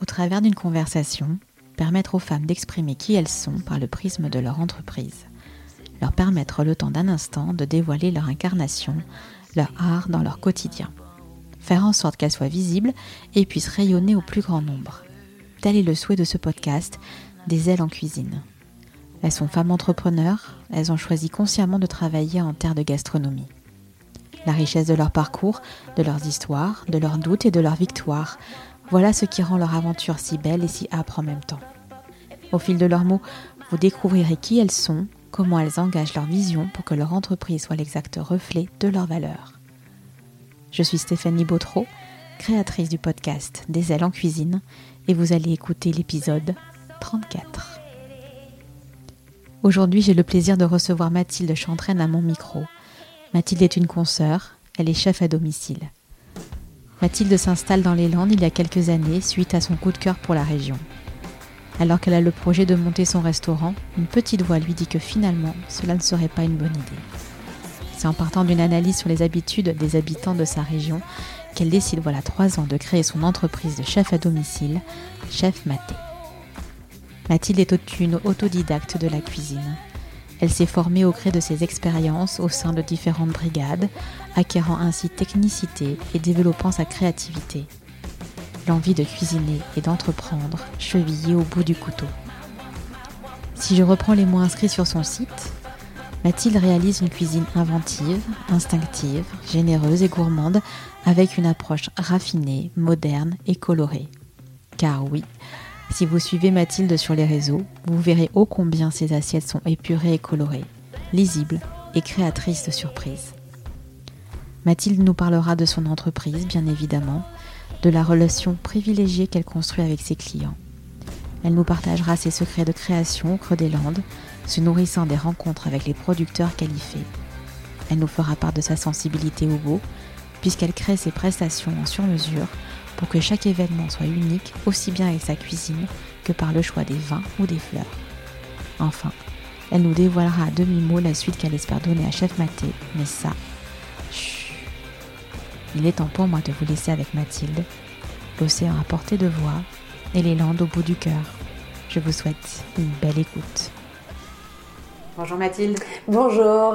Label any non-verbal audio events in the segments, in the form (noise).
au travers d'une conversation, permettre aux femmes d'exprimer qui elles sont par le prisme de leur entreprise. Leur permettre le temps d'un instant de dévoiler leur incarnation, leur art dans leur quotidien. Faire en sorte qu'elles soient visibles et puissent rayonner au plus grand nombre. Tel est le souhait de ce podcast, Des ailes en cuisine. Elles sont femmes entrepreneurs, elles ont choisi consciemment de travailler en terre de gastronomie. La richesse de leur parcours, de leurs histoires, de leurs doutes et de leurs victoires, voilà ce qui rend leur aventure si belle et si âpre en même temps. Au fil de leurs mots, vous découvrirez qui elles sont, comment elles engagent leur vision pour que leur entreprise soit l'exact reflet de leurs valeurs. Je suis Stéphanie Bautreau, créatrice du podcast Des ailes en cuisine, et vous allez écouter l'épisode 34. Aujourd'hui, j'ai le plaisir de recevoir Mathilde Chantraine à mon micro. Mathilde est une consoeur, elle est chef à domicile. Mathilde s'installe dans les Landes il y a quelques années suite à son coup de cœur pour la région. Alors qu'elle a le projet de monter son restaurant, une petite voix lui dit que finalement, cela ne serait pas une bonne idée. C'est en partant d'une analyse sur les habitudes des habitants de sa région qu'elle décide voilà trois ans de créer son entreprise de chef à domicile, Chef Maté. Mathilde est une autodidacte de la cuisine. Elle s'est formée au gré de ses expériences au sein de différentes brigades, acquérant ainsi technicité et développant sa créativité. L'envie de cuisiner et d'entreprendre chevillée au bout du couteau. Si je reprends les mots inscrits sur son site, Mathilde réalise une cuisine inventive, instinctive, généreuse et gourmande, avec une approche raffinée, moderne et colorée. Car oui, si vous suivez Mathilde sur les réseaux, vous verrez ô combien ses assiettes sont épurées et colorées, lisibles et créatrices de surprises. Mathilde nous parlera de son entreprise, bien évidemment, de la relation privilégiée qu'elle construit avec ses clients. Elle nous partagera ses secrets de création au creux des Landes, se nourrissant des rencontres avec les producteurs fait. Elle nous fera part de sa sensibilité au beau, puisqu'elle crée ses prestations en sur-mesure pour que chaque événement soit unique aussi bien avec sa cuisine que par le choix des vins ou des fleurs. Enfin, elle nous dévoilera à demi-mot la suite qu'elle espère donner à Chef Maté, mais ça. Il est temps pour moi de vous laisser avec Mathilde, l'océan à portée de voix et les landes au bout du cœur. Je vous souhaite une belle écoute. Bonjour Mathilde. Bonjour.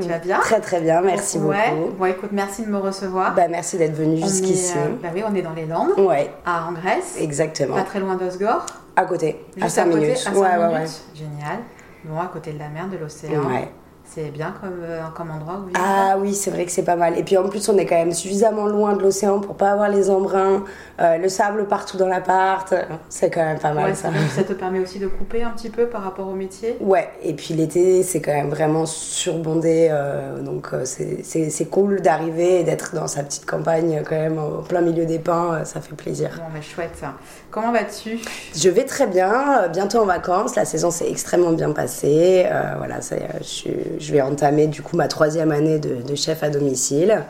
Tu vas, bien? Très très bien, merci ouais. beaucoup. Bon écoute, merci de me recevoir. Bah merci d'être venu jusqu'ici. Euh, bah oui, on est dans les Landes. Ouais. À en Grèce. Exactement. Pas très loin d'Osgore. À côté. Juste à 5 côté, minutes. À 5 ouais, minutes. ouais, ouais. Génial. Bon, à côté de la mer, de l'océan. Ouais. C'est bien comme, euh, comme endroit où vivre. Ah oui, c'est vrai que c'est pas mal. Et puis en plus, on est quand même suffisamment loin de l'océan pour pas avoir les embruns, euh, le sable partout dans l'appart. C'est quand même pas mal Ouais, ça. ça te permet aussi de couper un petit peu par rapport au métier. Ouais, et puis l'été, c'est quand même vraiment surbondé. euh, donc c'est- cool d'arriver et d'être dans sa petite campagne, quand même, au plein milieu des pins. ça fait plaisir. Bon, mais chouette ça. Comment vas-tu? Je vais très bien, bientôt en vacances. La saison s'est extrêmement bien passée. Voilà, ça, je, suis- je vais entamer du coup ma troisième année de, de chef à domicile.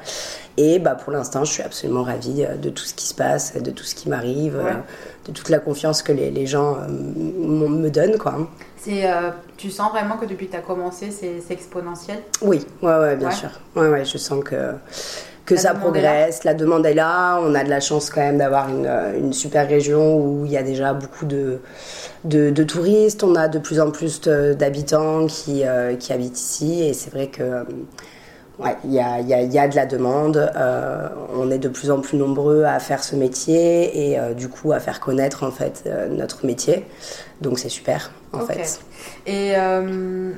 Et bah, pour l'instant, je suis absolument ravie euh, de tout ce qui se passe, de tout ce qui m'arrive, Ouais. euh, de toute la confiance que les, les gens euh, me donnent. Quoi. C'est, euh, Tu sens vraiment que depuis que tu as commencé, c'est c'est exponentiel? Oui, ouais, ouais, bien Ouais. sûr. Ouais, ouais, je sens que, que La ça progresse, la demande est là. On a de la chance quand même d'avoir une, euh, une super région où il y a déjà beaucoup de, de, de touristes. On a de plus en plus d'habitants qui, euh, qui habitent ici et c'est vrai que. euh, Ouais, il y a, y, a, y a de la demande. euh, on est de plus en plus nombreux à faire ce métier et euh, du coup à faire connaître en fait notre métier. Donc c'est super en fait. Et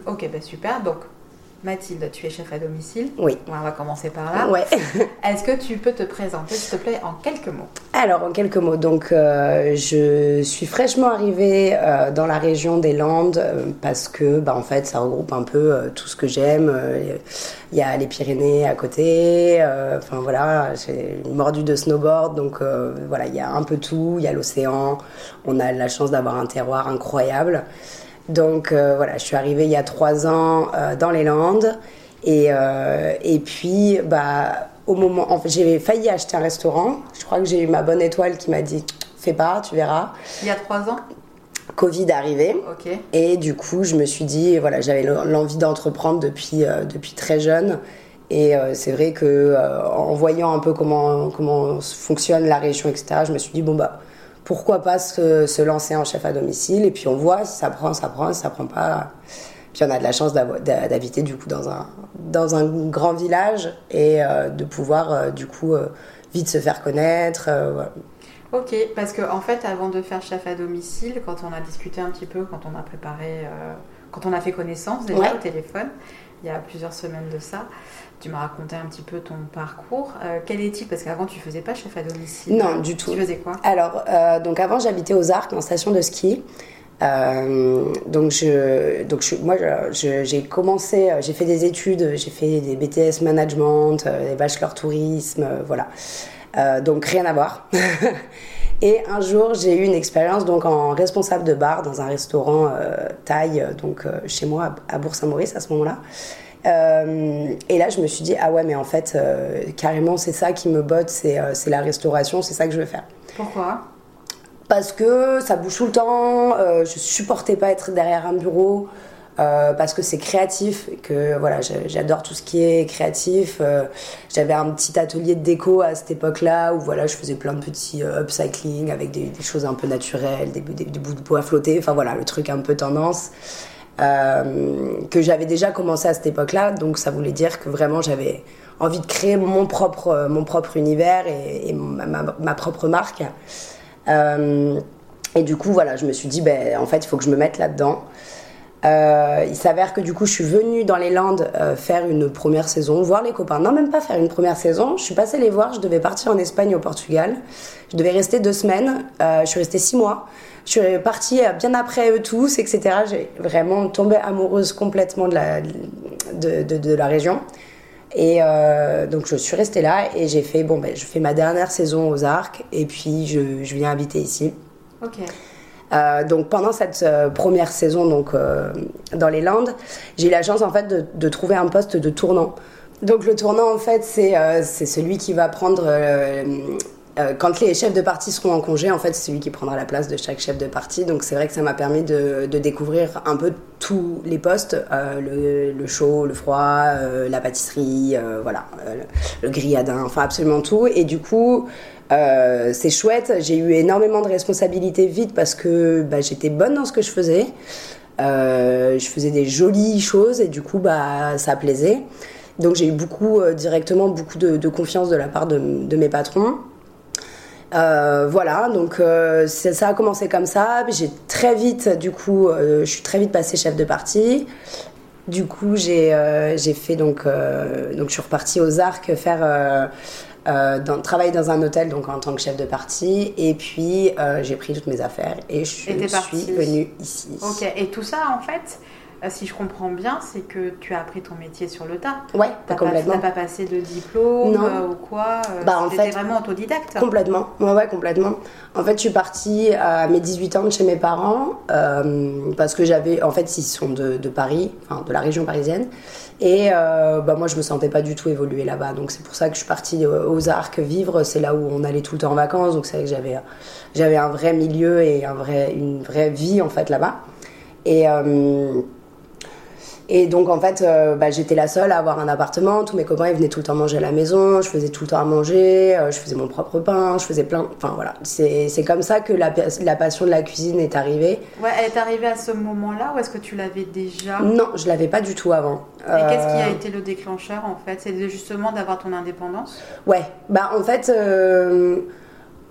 ok, bah super. Donc Mathilde, tu es chef à domicile. Oui. On va commencer par là. Ouais. (laughs) Est-ce que tu peux te présenter, s'il te plaît, en quelques mots? Alors, en quelques mots, donc euh, je suis fraîchement arrivée euh, dans la région des Landes euh, parce que, bah, en fait, ça regroupe un peu tout ce que j'aime. Il y a les Pyrénées à côté, enfin voilà, j'ai mordu de snowboard, donc voilà, il y a un peu tout. Il y a l'océan, on a la chance d'avoir un terroir incroyable. Donc euh, voilà, je suis arrivée il y a trois ans euh, dans les Landes. Et, euh, et puis, bah, au moment, en fait, j'ai failli acheter un restaurant. Je crois que j'ai eu ma bonne étoile qui m'a dit fais pas, tu verras. Il y a trois ans? Covid arrivé. Ok. Et du coup, je me suis dit, voilà, j'avais l'envie d'entreprendre depuis, depuis très jeune. Et c'est vrai que en voyant un peu comment, comment fonctionne la région, etc., je me suis dit, bon, bah, pourquoi pas se, lancer en chef à domicile et puis on voit si ça prend, ça prend, si ça prend pas. Puis on a de la chance d'habiter du coup dans un, dans un grand village et de pouvoir du coup vite se faire connaître. Ok, parce qu'en en fait, avant de faire chef à domicile, quand on a discuté un petit peu, quand on a préparé, euh, quand on a fait connaissance déjà au téléphone, il y a plusieurs semaines de ça, tu m'as raconté un petit peu ton parcours. Euh, quel est-il? Parce qu'avant, tu faisais pas chef à domicile. Non, du tout. Tu faisais quoi? Alors, euh, donc avant, j'habitais aux Arcs, en station de ski. donc, je, donc je, moi, j'ai commencé, j'ai fait des études, j'ai fait des BTS management, des bachelor tourisme, voilà. Euh, donc rien à voir. (laughs) Et un jour, j'ai eu une expérience donc en responsable de bar dans un restaurant euh, euh, donc chez moi à Bourg-Saint-Maurice à ce moment-là. Et là, je me suis dit ah ouais, mais en fait, carrément, c'est ça qui me botte, c'est la restauration, c'est ça que je veux faire. Pourquoi? Parce que ça bouge tout le temps. je supportais pas être derrière un bureau. Euh, parce que c'est créatif que voilà j'adore tout ce qui est créatif euh, j'avais un petit atelier de déco à cette époque-là où voilà je faisais plein de petits euh, upcycling avec des, choses un peu naturelles des, bouts de bois flottés enfin voilà le truc un peu tendance que j'avais déjà commencé à cette époque-là. Donc ça voulait dire que vraiment j'avais envie de créer mon propre mon propre univers et, ma, propre marque. Et du coup voilà je me suis dit ben en fait il faut que je me mette là-dedans euh, il s'avère que du coup, je suis venue dans les Landes euh, faire une première saison, voir les copains. Non, même pas faire une première saison. Je suis passée les voir. Je devais partir en Espagne, au Portugal. Je devais rester deux semaines. Euh, je suis restée six mois. Je suis partie bien après eux tous, etc. J'ai vraiment tombé amoureuse complètement de la, de, de, la région. Et donc je suis restée là et j'ai fait bon ben je fais ma dernière saison aux Arcs et puis je, je viens habiter ici. Ok. Euh, donc pendant cette euh, première saison donc euh, dans les Landes, j'ai eu la chance en fait de, de, trouver un poste de tournant. Donc le tournant en fait c'est c'est celui qui va prendre quand les chefs de partie seront en congé, en fait, c'est celui qui prendra la place de chaque chef de partie. Donc, c'est vrai que ça m'a permis de, découvrir un peu tous les postes le, le, chaud, le froid, la pâtisserie, voilà, le, le, grilladin, enfin absolument tout. Et du coup, euh, c'est chouette, j'ai eu énormément de responsabilités vite parce que bah, j'étais bonne dans ce que je faisais. Euh, je faisais des jolies choses et du coup bah, ça plaisait. Donc j'ai eu beaucoup euh, directement beaucoup de, confiance de la part de, mes patrons. Voilà, donc ça a commencé comme ça. J'ai très vite, du coup, je suis très vite passée chef de parti. Du coup, j'ai fait donc, donc je suis repartie aux Arcs faire euh, dans, travailler dans un hôtel donc en tant que chef de partie et puis euh, j'ai pris toutes mes affaires et je suis venue ici. Ok, et tout ça en fait, euh, si je comprends bien, c'est que tu as appris ton métier sur le tas. Ouais, pas complètement. Tu n'as pas passé de diplôme ou quoi Bah en fait, vraiment autodidacte. Complètement. Ouais, ouais, complètement. En fait, je suis partie à mes 18 ans de chez mes parents parce que j'avais, en fait, ils sont de, de Paris, enfin de la région parisienne. Et euh, bah, moi, je me sentais pas du tout évoluer là-bas. Donc, c'est pour ça que je suis partie aux Arcs vivre. C'est là où on allait tout le temps en vacances. Donc, c'est vrai que j'avais, j'avais un vrai milieu et un vrai, une vraie vie, en fait, là-bas. Et. Et donc en fait, euh, bah, j'étais la seule à avoir un appartement. Tous mes copains ils venaient tout le temps manger à la maison. Je faisais tout le temps à manger. Euh, je faisais mon propre pain. Je faisais plein. Enfin voilà, c'est comme ça que la, la, passion de la cuisine est arrivée. Ouais, elle est arrivée à ce moment-là ou est-ce que tu l'avais déjà? Non, je l'avais pas du tout avant. Et qu'est-ce qui a euh, été le déclencheur en fait? C'est justement d'avoir ton indépendance? Ouais, bah en fait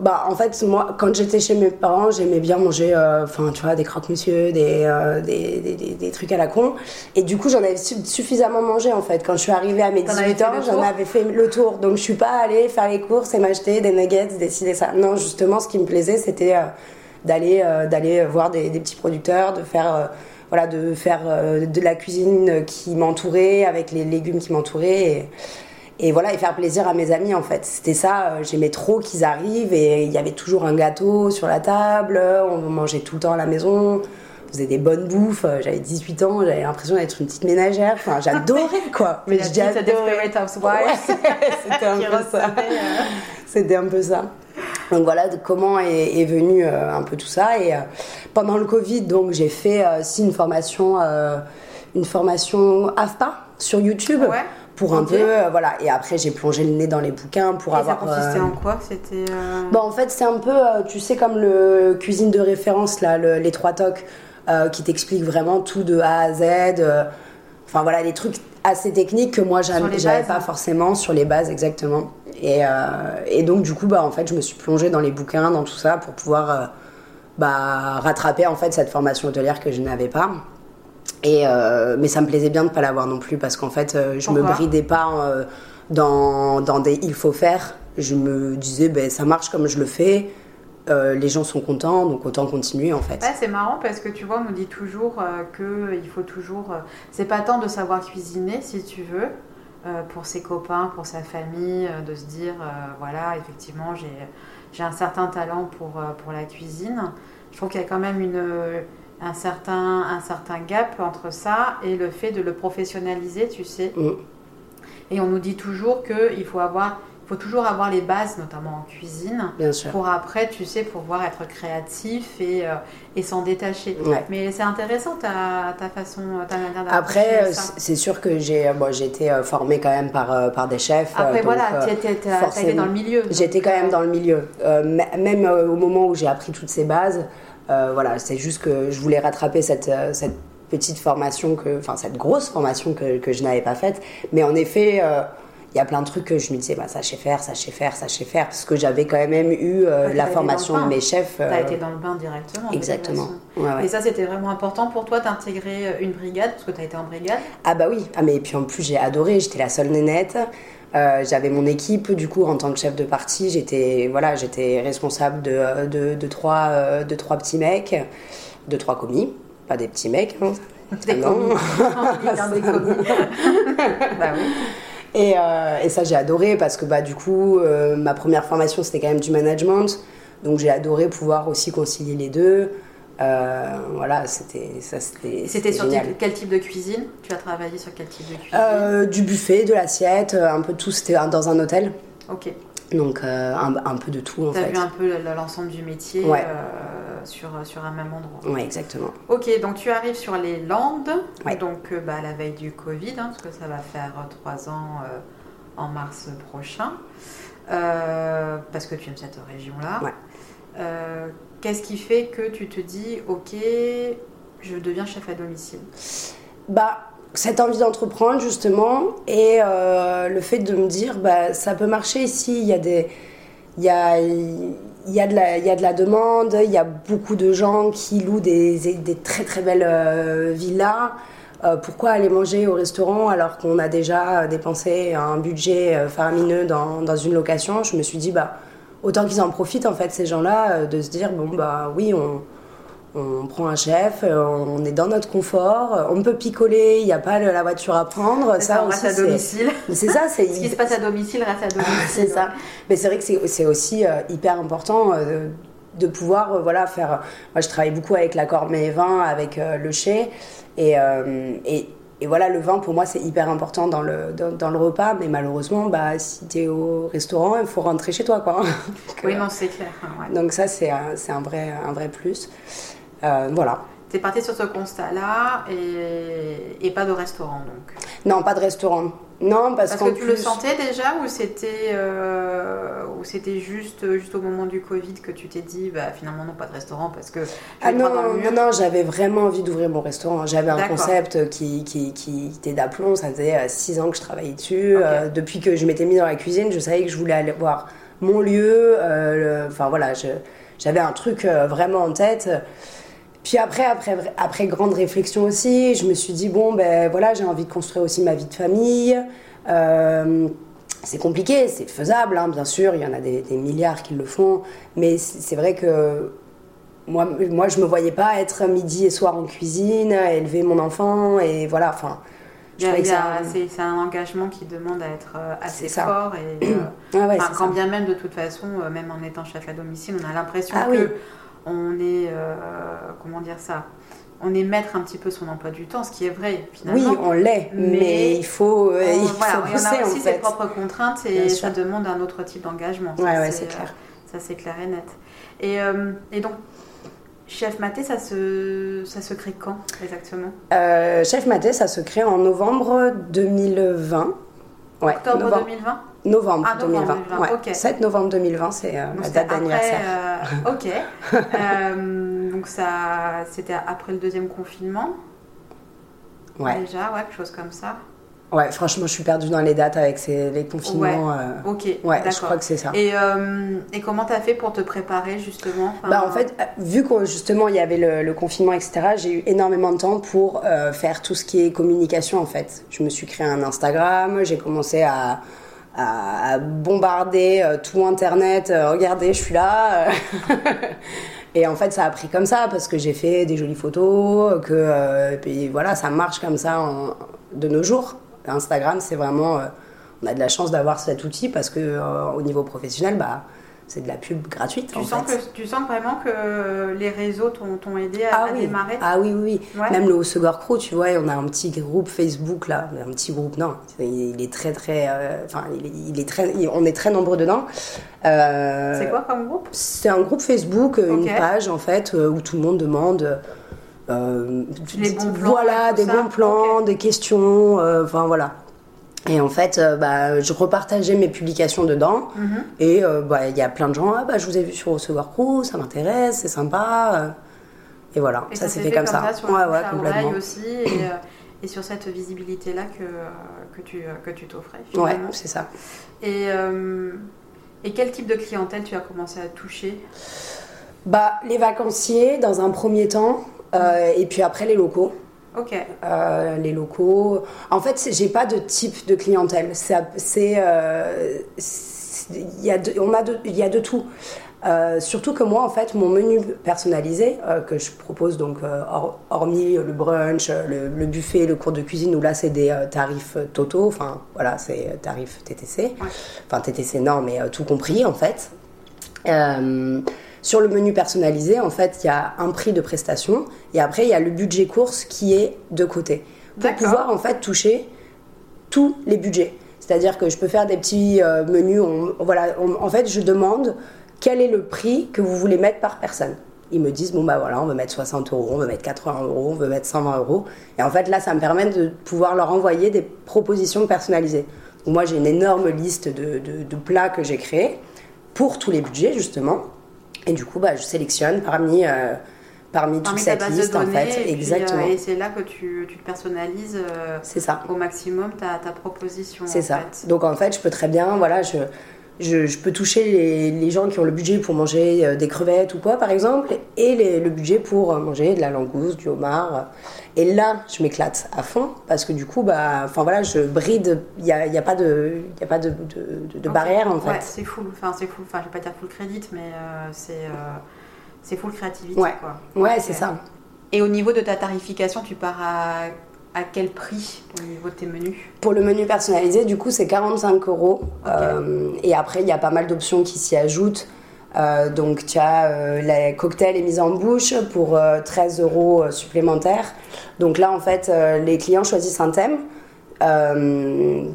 bah, en fait, moi, quand j'étais chez mes parents, j'aimais bien manger, euh, enfin, tu vois, des croque-monsieur, euh, des, des, des, des, trucs à la con. Et du coup, j'en avais suffisamment mangé, en fait. Quand je suis arrivée à mes 18 ans, j'en avais fait le tour. Donc, je suis pas allée faire les courses et m'acheter des nuggets, décider ça. Non, justement, ce qui me plaisait, c'était euh, d'aller d'aller voir des, petits producteurs, de faire voilà, de faire de la cuisine qui m'entourait, avec les légumes qui m'entouraient. Et, et voilà et faire plaisir à mes amis en fait. C'était ça euh, j'aimais trop qu'ils arrivent et il y avait toujours un gâteau sur la table on mangeait tout le temps à la maison on faisait des bonnes bouffes euh, j'avais 18 ans j'avais l'impression d'être une petite ménagère. Enfin j'adorais quoi. (laughs) Mais (laughs) c'était un peu ça. c'était un peu ça. Donc voilà comment est, est venu euh, un peu tout ça. Et pendant le Covid donc j'ai fait aussi une formation une formation AFPA sur YouTube pour un peu, euh, voilà. Et après, j'ai plongé le nez dans les bouquins pour Et avoir. ça consistait euh, en quoi? C'était. euh, Bah, en fait, c'est un peu, euh, tu sais, comme le cuisine de référence, là, le- les trois tocs, qui t'expliquent vraiment tout de A à Z. Enfin, voilà, les trucs assez techniques que moi, j'avais pas forcément sur les bases, exactement. Et, et donc, du coup, bah, en fait, je me suis plongée dans les bouquins, dans tout ça, pour pouvoir bah, rattraper, en fait, cette formation hôtelière que je n'avais pas. Et, euh, mais ça me plaisait bien de pas l'avoir non plus parce qu'en fait, euh, je me bridais pas euh, dans, dans des il faut faire. Je me disais, ben, ça marche comme je le fais. Euh, les gens sont contents, donc autant continuer en fait. Ouais, c'est marrant parce que tu vois, on nous dit toujours euh, que il faut toujours. euh, c'est pas tant de savoir cuisiner, si tu veux, pour ses copains, pour sa famille, de se dire, voilà, effectivement, j'ai j'ai un certain talent pour, pour la cuisine. Je trouve qu'il y a quand même une, un, certain, un certain gap entre ça et le fait de le professionnaliser, tu sais. Mm. Et on nous dit toujours qu'il faut avoir. faut toujours avoir les bases, notamment en cuisine, Bien sûr. pour après, tu sais, pouvoir être créatif et, euh, et s'en détacher. Ouais. Mais c'est intéressant ta, ta façon, ta manière d'approcher Après, euh, c'est sûr que j'ai bon, j'ai été euh, formée quand même par, euh, par des chefs. euh, Après, donc, voilà, euh, tu étais, dans le milieu. J'étais quand même euh, dans le milieu. Euh, même euh, au moment où j'ai appris toutes ces bases, euh, voilà, c'est juste que je voulais rattraper cette, euh, cette petite formation, que, enfin cette grosse formation que, que je n'avais pas faite. Mais en effet, euh, il y a plein de trucs que je me disais, bah, ça je sais faire, ça je sais faire, ça je sais faire, parce que j'avais quand même eu euh, Ouais, la t'as formation de mes chefs. T'as euh, été dans le bain directement. Exactement. façon. Ouais, ouais. Et ça, c'était vraiment important pour toi d'intégrer euh, une brigade, parce que tu as été en brigade? Ah bah oui, ah, mais puis en plus j'ai adoré, j'étais la seule nénette. Euh, j'avais mon équipe, du coup en tant que chef de partie, j'étais voilà, j'étais responsable de, de, de trois, euh, de trois petits mecs, de trois commis, pas des petits mecs. hein. (laughs) Des Ah non. (laughs) des commis. bah oui. Et, euh, et ça j'ai adoré parce que bah du coup euh, ma première formation c'était quand même du management, donc j'ai adoré pouvoir aussi concilier les deux. Euh, voilà, c'était ça c'était. Sur quel type de cuisine? Tu as travaillé sur quel type de cuisine? Euh, du buffet, de l'assiette, euh, un peu de tout. C'était dans un hôtel. Ok. Donc euh, un, un peu de tout en Tu as fait. vu un peu le- l'ensemble du métier Ouais. sur, sur un même endroit? Ouais, exactement. Ok, donc tu arrives sur les Landes, Ouais. donc bah, la veille du Covid, hein, parce que ça va faire trois ans en mars prochain, parce que tu aimes cette région-là. Ouais. Qu'est-ce qui fait que tu te dis, ok, je deviens chef à domicile? Bah, cette envie d'entreprendre justement et euh, le fait de me dire, bah, ça peut marcher ici. Il y a des, il y a, il y a de la, il y a de la demande. Il y a beaucoup de gens qui louent des, des très très belles euh, villas. Euh, pourquoi aller manger au restaurant alors qu'on a déjà dépensé un budget faramineux dans, dans une location? Je me suis dit, bah, autant qu'ils en profitent en fait ces gens-là, euh, de se dire, bon bah oui, on, on prend un chef, euh, on est dans notre confort, on peut picoler, il n'y a pas le- la voiture à prendre. Ça, on reste à domicile. C'est ça, c'est (laughs) Ce qui se passe à domicile reste à domicile. c'est ça. Mais c'est vrai que c'est c'est aussi euh, hyper important euh, de pouvoir euh, voilà, faire. Moi, je travaille beaucoup avec l'accord mais vin, avec le. Et, euh, et, et voilà, le vin, pour moi, c'est hyper important dans le, dans, dans le repas. Mais malheureusement, bah, si tu es au restaurant, il faut rentrer chez toi. Quoi. (laughs) Donc, Oui, euh, non, c'est clair. ouais. donc ça, c'est un, c'est un, vrai, un vrai plus. Euh, voilà. T'es parti sur ce constat-là et, et pas de restaurant donc. Non, pas de restaurant. Non, parce, que tu le sentais déjà ou c'était euh, ou c'était juste juste au moment du Covid que tu t'es dit bah finalement non pas de restaurant parce que Ah non, dans le non, non, j'avais vraiment envie d'ouvrir mon restaurant. J'avais un concept qui, qui, qui était d'aplomb. Ça faisait euh, six ans que je travaillais dessus. Euh, depuis que je m'étais mis dans la cuisine, je savais que je voulais aller voir mon lieu. euh, Enfin voilà, je- j'avais un truc euh, vraiment en tête. Puis après, après, après grande réflexion aussi, je me suis dit, bon, ben voilà, j'ai envie de construire aussi ma vie de famille. Euh, c'est compliqué, c'est faisable, hein, bien sûr, il y en a des, des milliards qui le font, mais c'est vrai que moi, moi, je me voyais pas être midi et soir en cuisine, élever mon enfant, et voilà, enfin, c'est un engagement qui demande à être euh, assez fort et euh, Ah (clears throat) ouais, quand ça. bien même de toute façon euh, même en étant chef à domicile on a l'impression Ah que oui. On est euh, comment dire ça on est maître un petit peu son emploi du temps ce qui est vrai finalement. Oui, on l'est, mais, Mais il faut, euh, On- il voilà, faut on pousser, a en aussi ses propres contraintes et Bien ça sûr. demande un autre type d'engagement. Ouais, ouais, c'est clair. euh, Ça, c'est clair et net. Et, euh, et donc, chef maté, ça se, ça se crée quand exactement? Chef Maté, ça se crée en novembre 2020. Ouais, Octobre novembre. 2020 Novembre, Ah, novembre 2020. 2020, ouais. ok. 7 novembre 2020, c'est euh, c'était date d'anniversaire. euh, ok. (laughs) Euh, donc ça, c'était après le deuxième confinement. Ouais. Déjà, ouais, quelque chose comme ça. ouais, franchement, je suis perdue dans les dates avec ces, les confinements. euh, Ok. Ouais, je crois que c'est ça. Et, euh, et comment t'as fait pour te préparer justement Enfin, Bah en fait, euh, vu que justement il y avait le, le confinement, etc., j'ai eu énormément de temps pour euh, faire tout ce qui est communication en fait. Je me suis créé un Instagram, j'ai commencé à, à- bombarder euh, tout Internet. euh, regardez, je suis là. euh. (laughs) Et en fait, ça a pris comme ça parce que j'ai fait des jolies photos, que et puis voilà, ça marche comme ça de nos jours. Instagram, c'est vraiment, on a de la chance d'avoir cet outil parce que au niveau professionnel, bah c'est de la pub gratuite. tu, en sens fait. que, tu sens vraiment que les réseaux t'ont aidé à, Ah à oui. démarrer ah oui, oui, oui. Ouais. Même le Haussegor Crew, tu vois, on a un petit groupe Facebook là, un petit groupe, non, il est très très, euh, enfin, il, est- il est très, il- on est très nombreux dedans. Euh, C'est quoi comme groupe? C'est un groupe Facebook, euh, une page en fait, où tout le monde demande. euh, Les bons plans Voilà, des ça. bons plans, des questions, enfin voilà. Et en fait, euh, bah, je repartageais mes publications dedans. Mhm. Et euh, bah, il y a plein de gens, ah, bah, je vous ai vu sur Recevoir Crew, ça m'intéresse, c'est sympa. euh. Et voilà, Et ça, s'est fait comme ça. sur le ouais, ouais, complètement. aussi et, et sur cette visibilité-là que, que tu que tu t'offrais Ouais, c'est ça. Et, euh, et quel type de clientèle tu as commencé à toucher? Bah, les vacanciers, dans un premier temps, et puis après les locaux. Ok. Euh, les locaux. En fait, j'ai pas de type de clientèle. C'est, c'est, euh, il y a de, on a de, il y a de tout. Euh, surtout que moi, en fait, mon menu personnalisé euh, que je propose, donc hor- hormis le brunch, le, le buffet, le cours de cuisine, où là c'est des tarifs totaux, enfin voilà, c'est euh, tarif TTC. Enfin TTC non, mais tout compris en fait. Sur le menu personnalisé, en fait, il y a un prix de prestation et après il y a le budget course qui est de côté pour pouvoir en fait toucher tous les budgets. C'est-à-dire que je peux faire des petits euh, menus. on- voilà, on- en fait, je demande quel est le prix que vous voulez mettre par personne. Ils me disent bon bah voilà, on veut mettre 60 euros, on veut mettre 80 euros, on veut mettre 120 euros. Et en fait là, ça me permet de pouvoir leur envoyer des propositions personnalisées. Donc, moi, j'ai une énorme liste de, de- de plats que j'ai créés pour tous les budgets justement. Et du coup, bah, je sélectionne parmi euh, parmi toute Parmi ta cette liste en fait. et, puis, Exactement. euh, et c'est là que tu, tu personnalises euh, ça. au maximum ta, ta proposition. C'est ça. fait. Donc en fait, je peux très bien, voilà, je, je, je peux toucher les, les gens qui ont le budget pour manger euh, des crevettes ou quoi, par exemple, et les- le budget pour euh, manger de la langouste, du homard. Et là, je m'éclate à fond parce que du coup, bah, enfin voilà, je bride. Il n'y a, y a pas de, y a pas de, barrière en Ouais, fait. c'est full. Enfin, c'est full. Enfin, je vais pas dire full crédit, mais euh, c'est euh, c'est full créativité. Ouais. Quoi. Ouais, c'est ça. Et au niveau de ta tarification, tu pars à, à quel prix au niveau de tes menus Pour le menu personnalisé, du coup, c'est 45 euros. Euh, et après, il y a pas mal d'options qui s'y ajoutent. Euh, donc, tu as euh, les cocktails et mise en bouche pour euh, 13 euros euh, supplémentaires. Donc là, en fait, les clients choisissent un thème.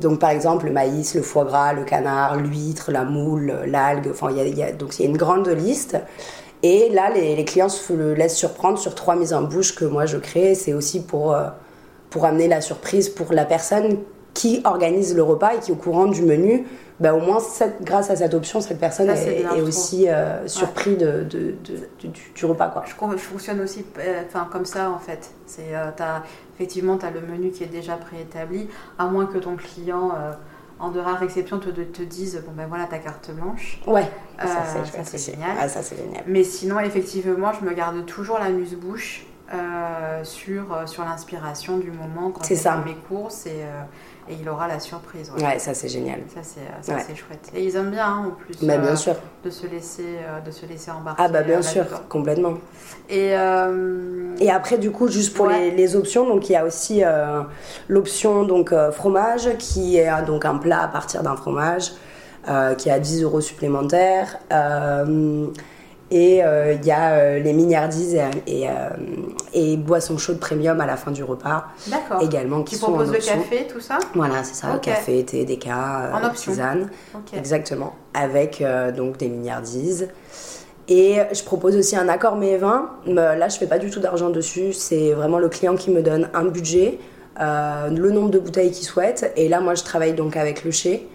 Donc, par exemple, le maïs, le foie gras, le canard, l'huître, la moule, l'algue. Enfin, il y a- y a, donc, il y a une grande liste. Et là, les, les clients se laissent surprendre sur trois mises en bouche que moi je crée. C'est aussi pour, pour amener la surprise pour la personne qui organise le repas et qui est au courant du menu. Bah, au moins, cette- grâce à cette option, cette personne Ça, est, aussi euh, surpris de, de- de- du, du repas. Quoi. je, fonctionne aussi euh, enfin, comme ça en fait. C'est, euh, effectivement, tu as le menu qui est déjà préétabli, à moins que ton client, euh, en de rares exceptions, te, te dise bon ben voilà ta carte blanche. Ouais, Euh, ça ça, c'est génial. Ah, ça c'est génial. Mais sinon, effectivement, je me garde toujours la muse-bouche euh, sur, euh, sur l'inspiration du moment quand ça. fais mes courses et, euh, et il aura la surprise. ouais. Ouais, ça c'est génial. Ça, c'est, ça, Ouais. c'est chouette. Et ils aiment bien hein, en plus Bah, bien euh, sûr. de, se laisser, de se laisser embarquer. Ah bah bien sûr, complètement. Et, Et après, du coup, juste pour Ouais. les, les options, donc il y a aussi l'option donc fromage, qui est donc un plat à partir d'un fromage, qui est à 10 euros supplémentaires. Euh, et euh, il y a euh, les mignardises et, et, euh, et boissons chaudes premium à la fin du repas, D'accord. également qui Qui sont en propose le option. café, tout ça? Voilà, c'est ça, Ok. café, thé, déca, euh, En option. tisane. Ok. Exactement, avec euh, donc des mignardises. Et je propose aussi un accord mais vin. Mais Là, je fais pas du tout d'argent dessus. C'est vraiment le client qui me donne un budget euh, le nombre de bouteilles qu'ils souhaitent. Et là, moi, je travaille donc avec le chez.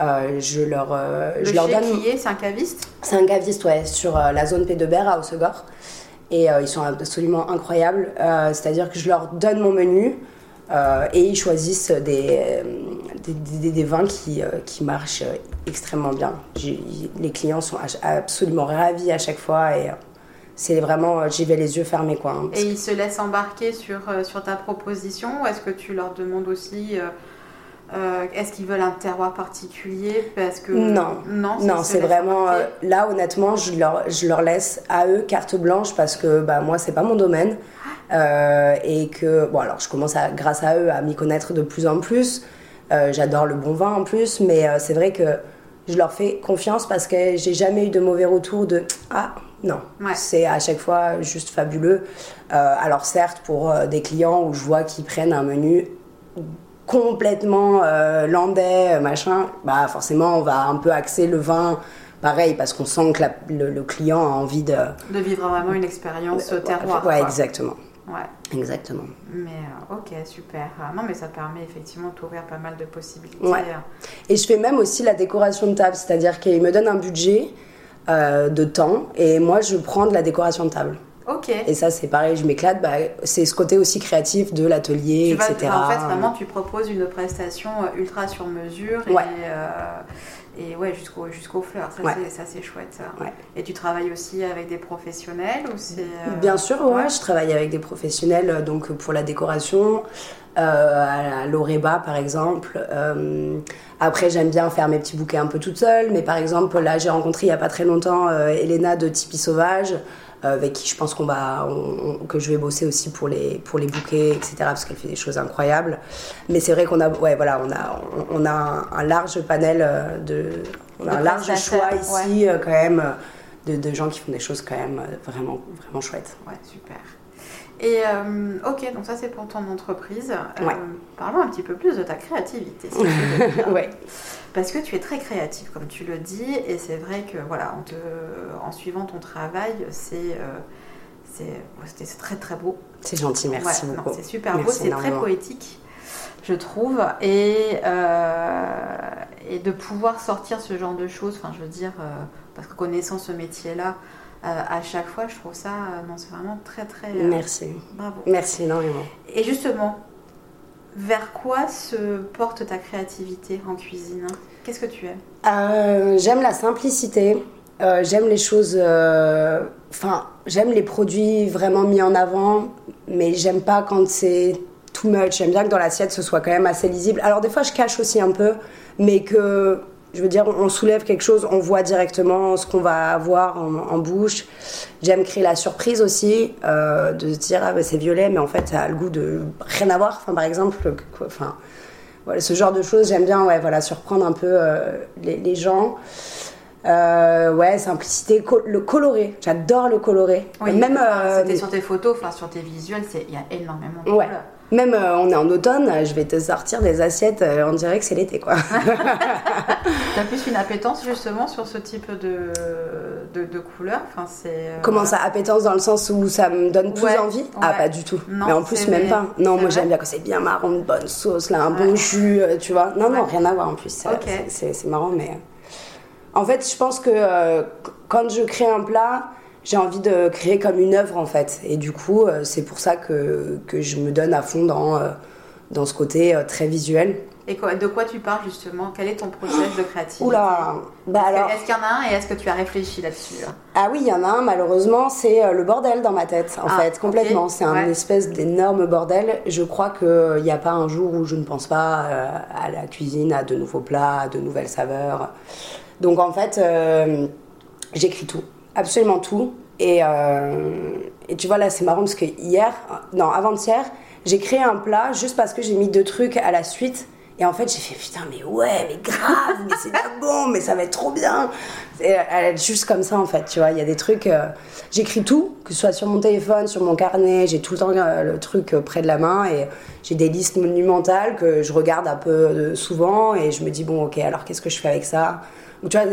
Euh, je leur, euh, le je leur donne. qui est C'est un caviste? C'est un caviste, ouais, sur euh, la zone P2BR à Haussegor. Et euh, ils sont absolument incroyables. Euh, C'est-à-dire que je leur donne mon menu et ils choisissent des, des, des- des vins qui, qui marchent extrêmement bien. Les clients sont absolument ravis à chaque fois et c'est vraiment, j'y vais les yeux fermés quoi. hein, Et ils se laissent embarquer sur, sur ta proposition ou est-ce que tu leur demandes aussi euh, est-ce qu'ils veulent un terroir particulier Parce que Non. non, c'est vraiment euh, là honnêtement, je leur, je leur laisse à eux carte blanche parce que bah, moi c'est pas mon domaine Euh, et que bon alors je commence à, grâce à eux à m'y connaître de plus en plus. J'adore le bon vin en plus, mais c'est vrai que je leur fais confiance parce que j'ai jamais eu de mauvais retour de ah non, Ouais. c'est à chaque fois juste fabuleux. Alors certes pour des clients où je vois qu'ils prennent un menu complètement euh, landais, euh, machin, bah forcément on va un peu axer le vin pareil parce qu'on sent que la- le, le client a envie de De vivre vraiment une expérience au terroir. Ouais, exactement, Ouais. exactement. Mais euh, ok, super. Ah, non, mais ça permet effectivement d'ouvrir pas mal de possibilités. Ouais. Et je fais même aussi la décoration de table, c'est-à-dire qu'il me donne un budget euh, de temps et moi je prends de la décoration de table. Ok. Et ça c'est pareil, je m'éclate, bah, c'est ce côté aussi créatif de l'atelier, Tu vas- etc. en fait, vraiment, tu proposes une prestation euh, ultra sur mesure et, Ouais. euh, et ouais, jusqu'au jusqu'aux fleurs. Ça, Ouais. c'est- chouette. Ouais. Et tu travailles aussi avec des professionnels ou c'est euh, Bien sûr, ouais, je travaille avec des professionnels euh, donc pour la décoration, euh, à l'Oreba par exemple. Euh, après, j'aime bien faire mes petits bouquets un peu toute seule, mais par exemple, là, j'ai rencontré il y a pas très longtemps Elena de Tipeee Sauvage. Euh, avec qui je pense qu'on va, on- on- que je vais bosser aussi pour les, pour les bouquets, etc. Parce qu'elle fait des choses incroyables. Mais c'est vrai qu'on a, ouais, voilà, on a, on, on a un, un large panel euh, de, on a De un large choix ici euh, quand même de, de gens qui font des choses quand même vraiment, vraiment chouettes. Ouais, super. Et euh, ok, donc ça c'est pour ton entreprise. Euh, Ouais. Parlons un petit peu plus de ta créativité. si (laughs) ouais. Parce que tu es très créative, comme tu le dis, et c'est vrai que voilà, en, te, en suivant ton travail, c'est euh, c'est très très beau. C'est gentil, merci Ouais, beaucoup. c'est super beau, c'est très poétique, je trouve, et, et de pouvoir sortir ce genre de choses, enfin je veux dire, parce que connaissant ce métier-là, à chaque fois, je trouve ça, euh, non, c'est vraiment très très euh, Merci. bravo. Merci énormément. Et justement, vers quoi se porte ta créativité en cuisine Qu'est-ce que tu aimes? Euh, j'aime la simplicité. Euh, j'aime les choses. euh, Enfin, j'aime les produits vraiment mis en avant, mais j'aime pas quand c'est too much. J'aime bien que dans l'assiette ce soit quand même assez lisible. Alors, des fois, je cache aussi un peu, mais que. Je veux dire, on soulève quelque chose, on voit directement ce qu'on va avoir en, en bouche. J'aime créer la surprise aussi, euh, de se dire, ah bah, c'est violet, mais en fait, ça a le goût de rien à voir. Enfin, par exemple, quoi, enfin, voilà, ce genre de choses, j'aime bien ouais, voilà, surprendre un peu euh, les, les gens. Euh, ouais, simplicité, co- le coloré. J'adore le coloré. Même, euh, C'était sur tes photos, enfin sur tes visuels, c'est- il y a énormément de Ouais. couleurs. Même euh, on est en automne, je vais te sortir des assiettes, euh, on dirait que c'est l'été quoi. (laughs) T'as plus une appétence justement sur ce type de, de, de couleurs enfin, euh, Comment ça, appétence dans le sens où ça me donne plus Ouais, envie? Ah, pas du tout. Non, Mais en plus, même pas. Non, moi j'aime bien quand c'est bien marron, une bonne sauce, là, un bon jus, euh, tu vois. Non, non, rien à voir en plus. C'est- Ok. c'est- marrant, mais. En fait, je pense que quand je crée un plat, j'ai envie de créer comme une œuvre en fait. Et du coup, euh, c'est pour ça que, que je me donne à fond dans, euh, dans ce côté euh, très visuel. Et quoi- de quoi tu parles justement? Quel est ton process de créativité Oula Bah Est-ce alors. Qu'il y en a un et est-ce que tu as réfléchi là-dessus là Ah oui, il y en a un, malheureusement, c'est le bordel dans ma tête, en Ah, fait, complètement. C'est un ouais. espèce d'énorme bordel. Je crois qu'il n'y a pas un jour où je ne pense pas à la cuisine, à de nouveaux plats, à de nouvelles saveurs. Donc en fait, euh, j'écris tout, absolument tout. Et, euh, et tu vois, là, c'est marrant parce que hier, non, avant-hier, j'ai créé un plat juste parce que j'ai mis deux trucs à la suite. Et en fait, j'ai fait putain, mais ouais, mais grave, mais c'est la bombe, mais ça va être trop bien. Et elle est juste comme ça en fait, tu vois. Il y a des trucs. euh, J'écris tout, que ce soit sur mon téléphone, sur mon carnet, j'ai tout le temps euh, le truc euh, près de la main et j'ai des listes monumentales que je regarde un peu euh, souvent et je me dis, bon, ok, alors qu'est-ce que je fais avec ça? Donc, tu vois,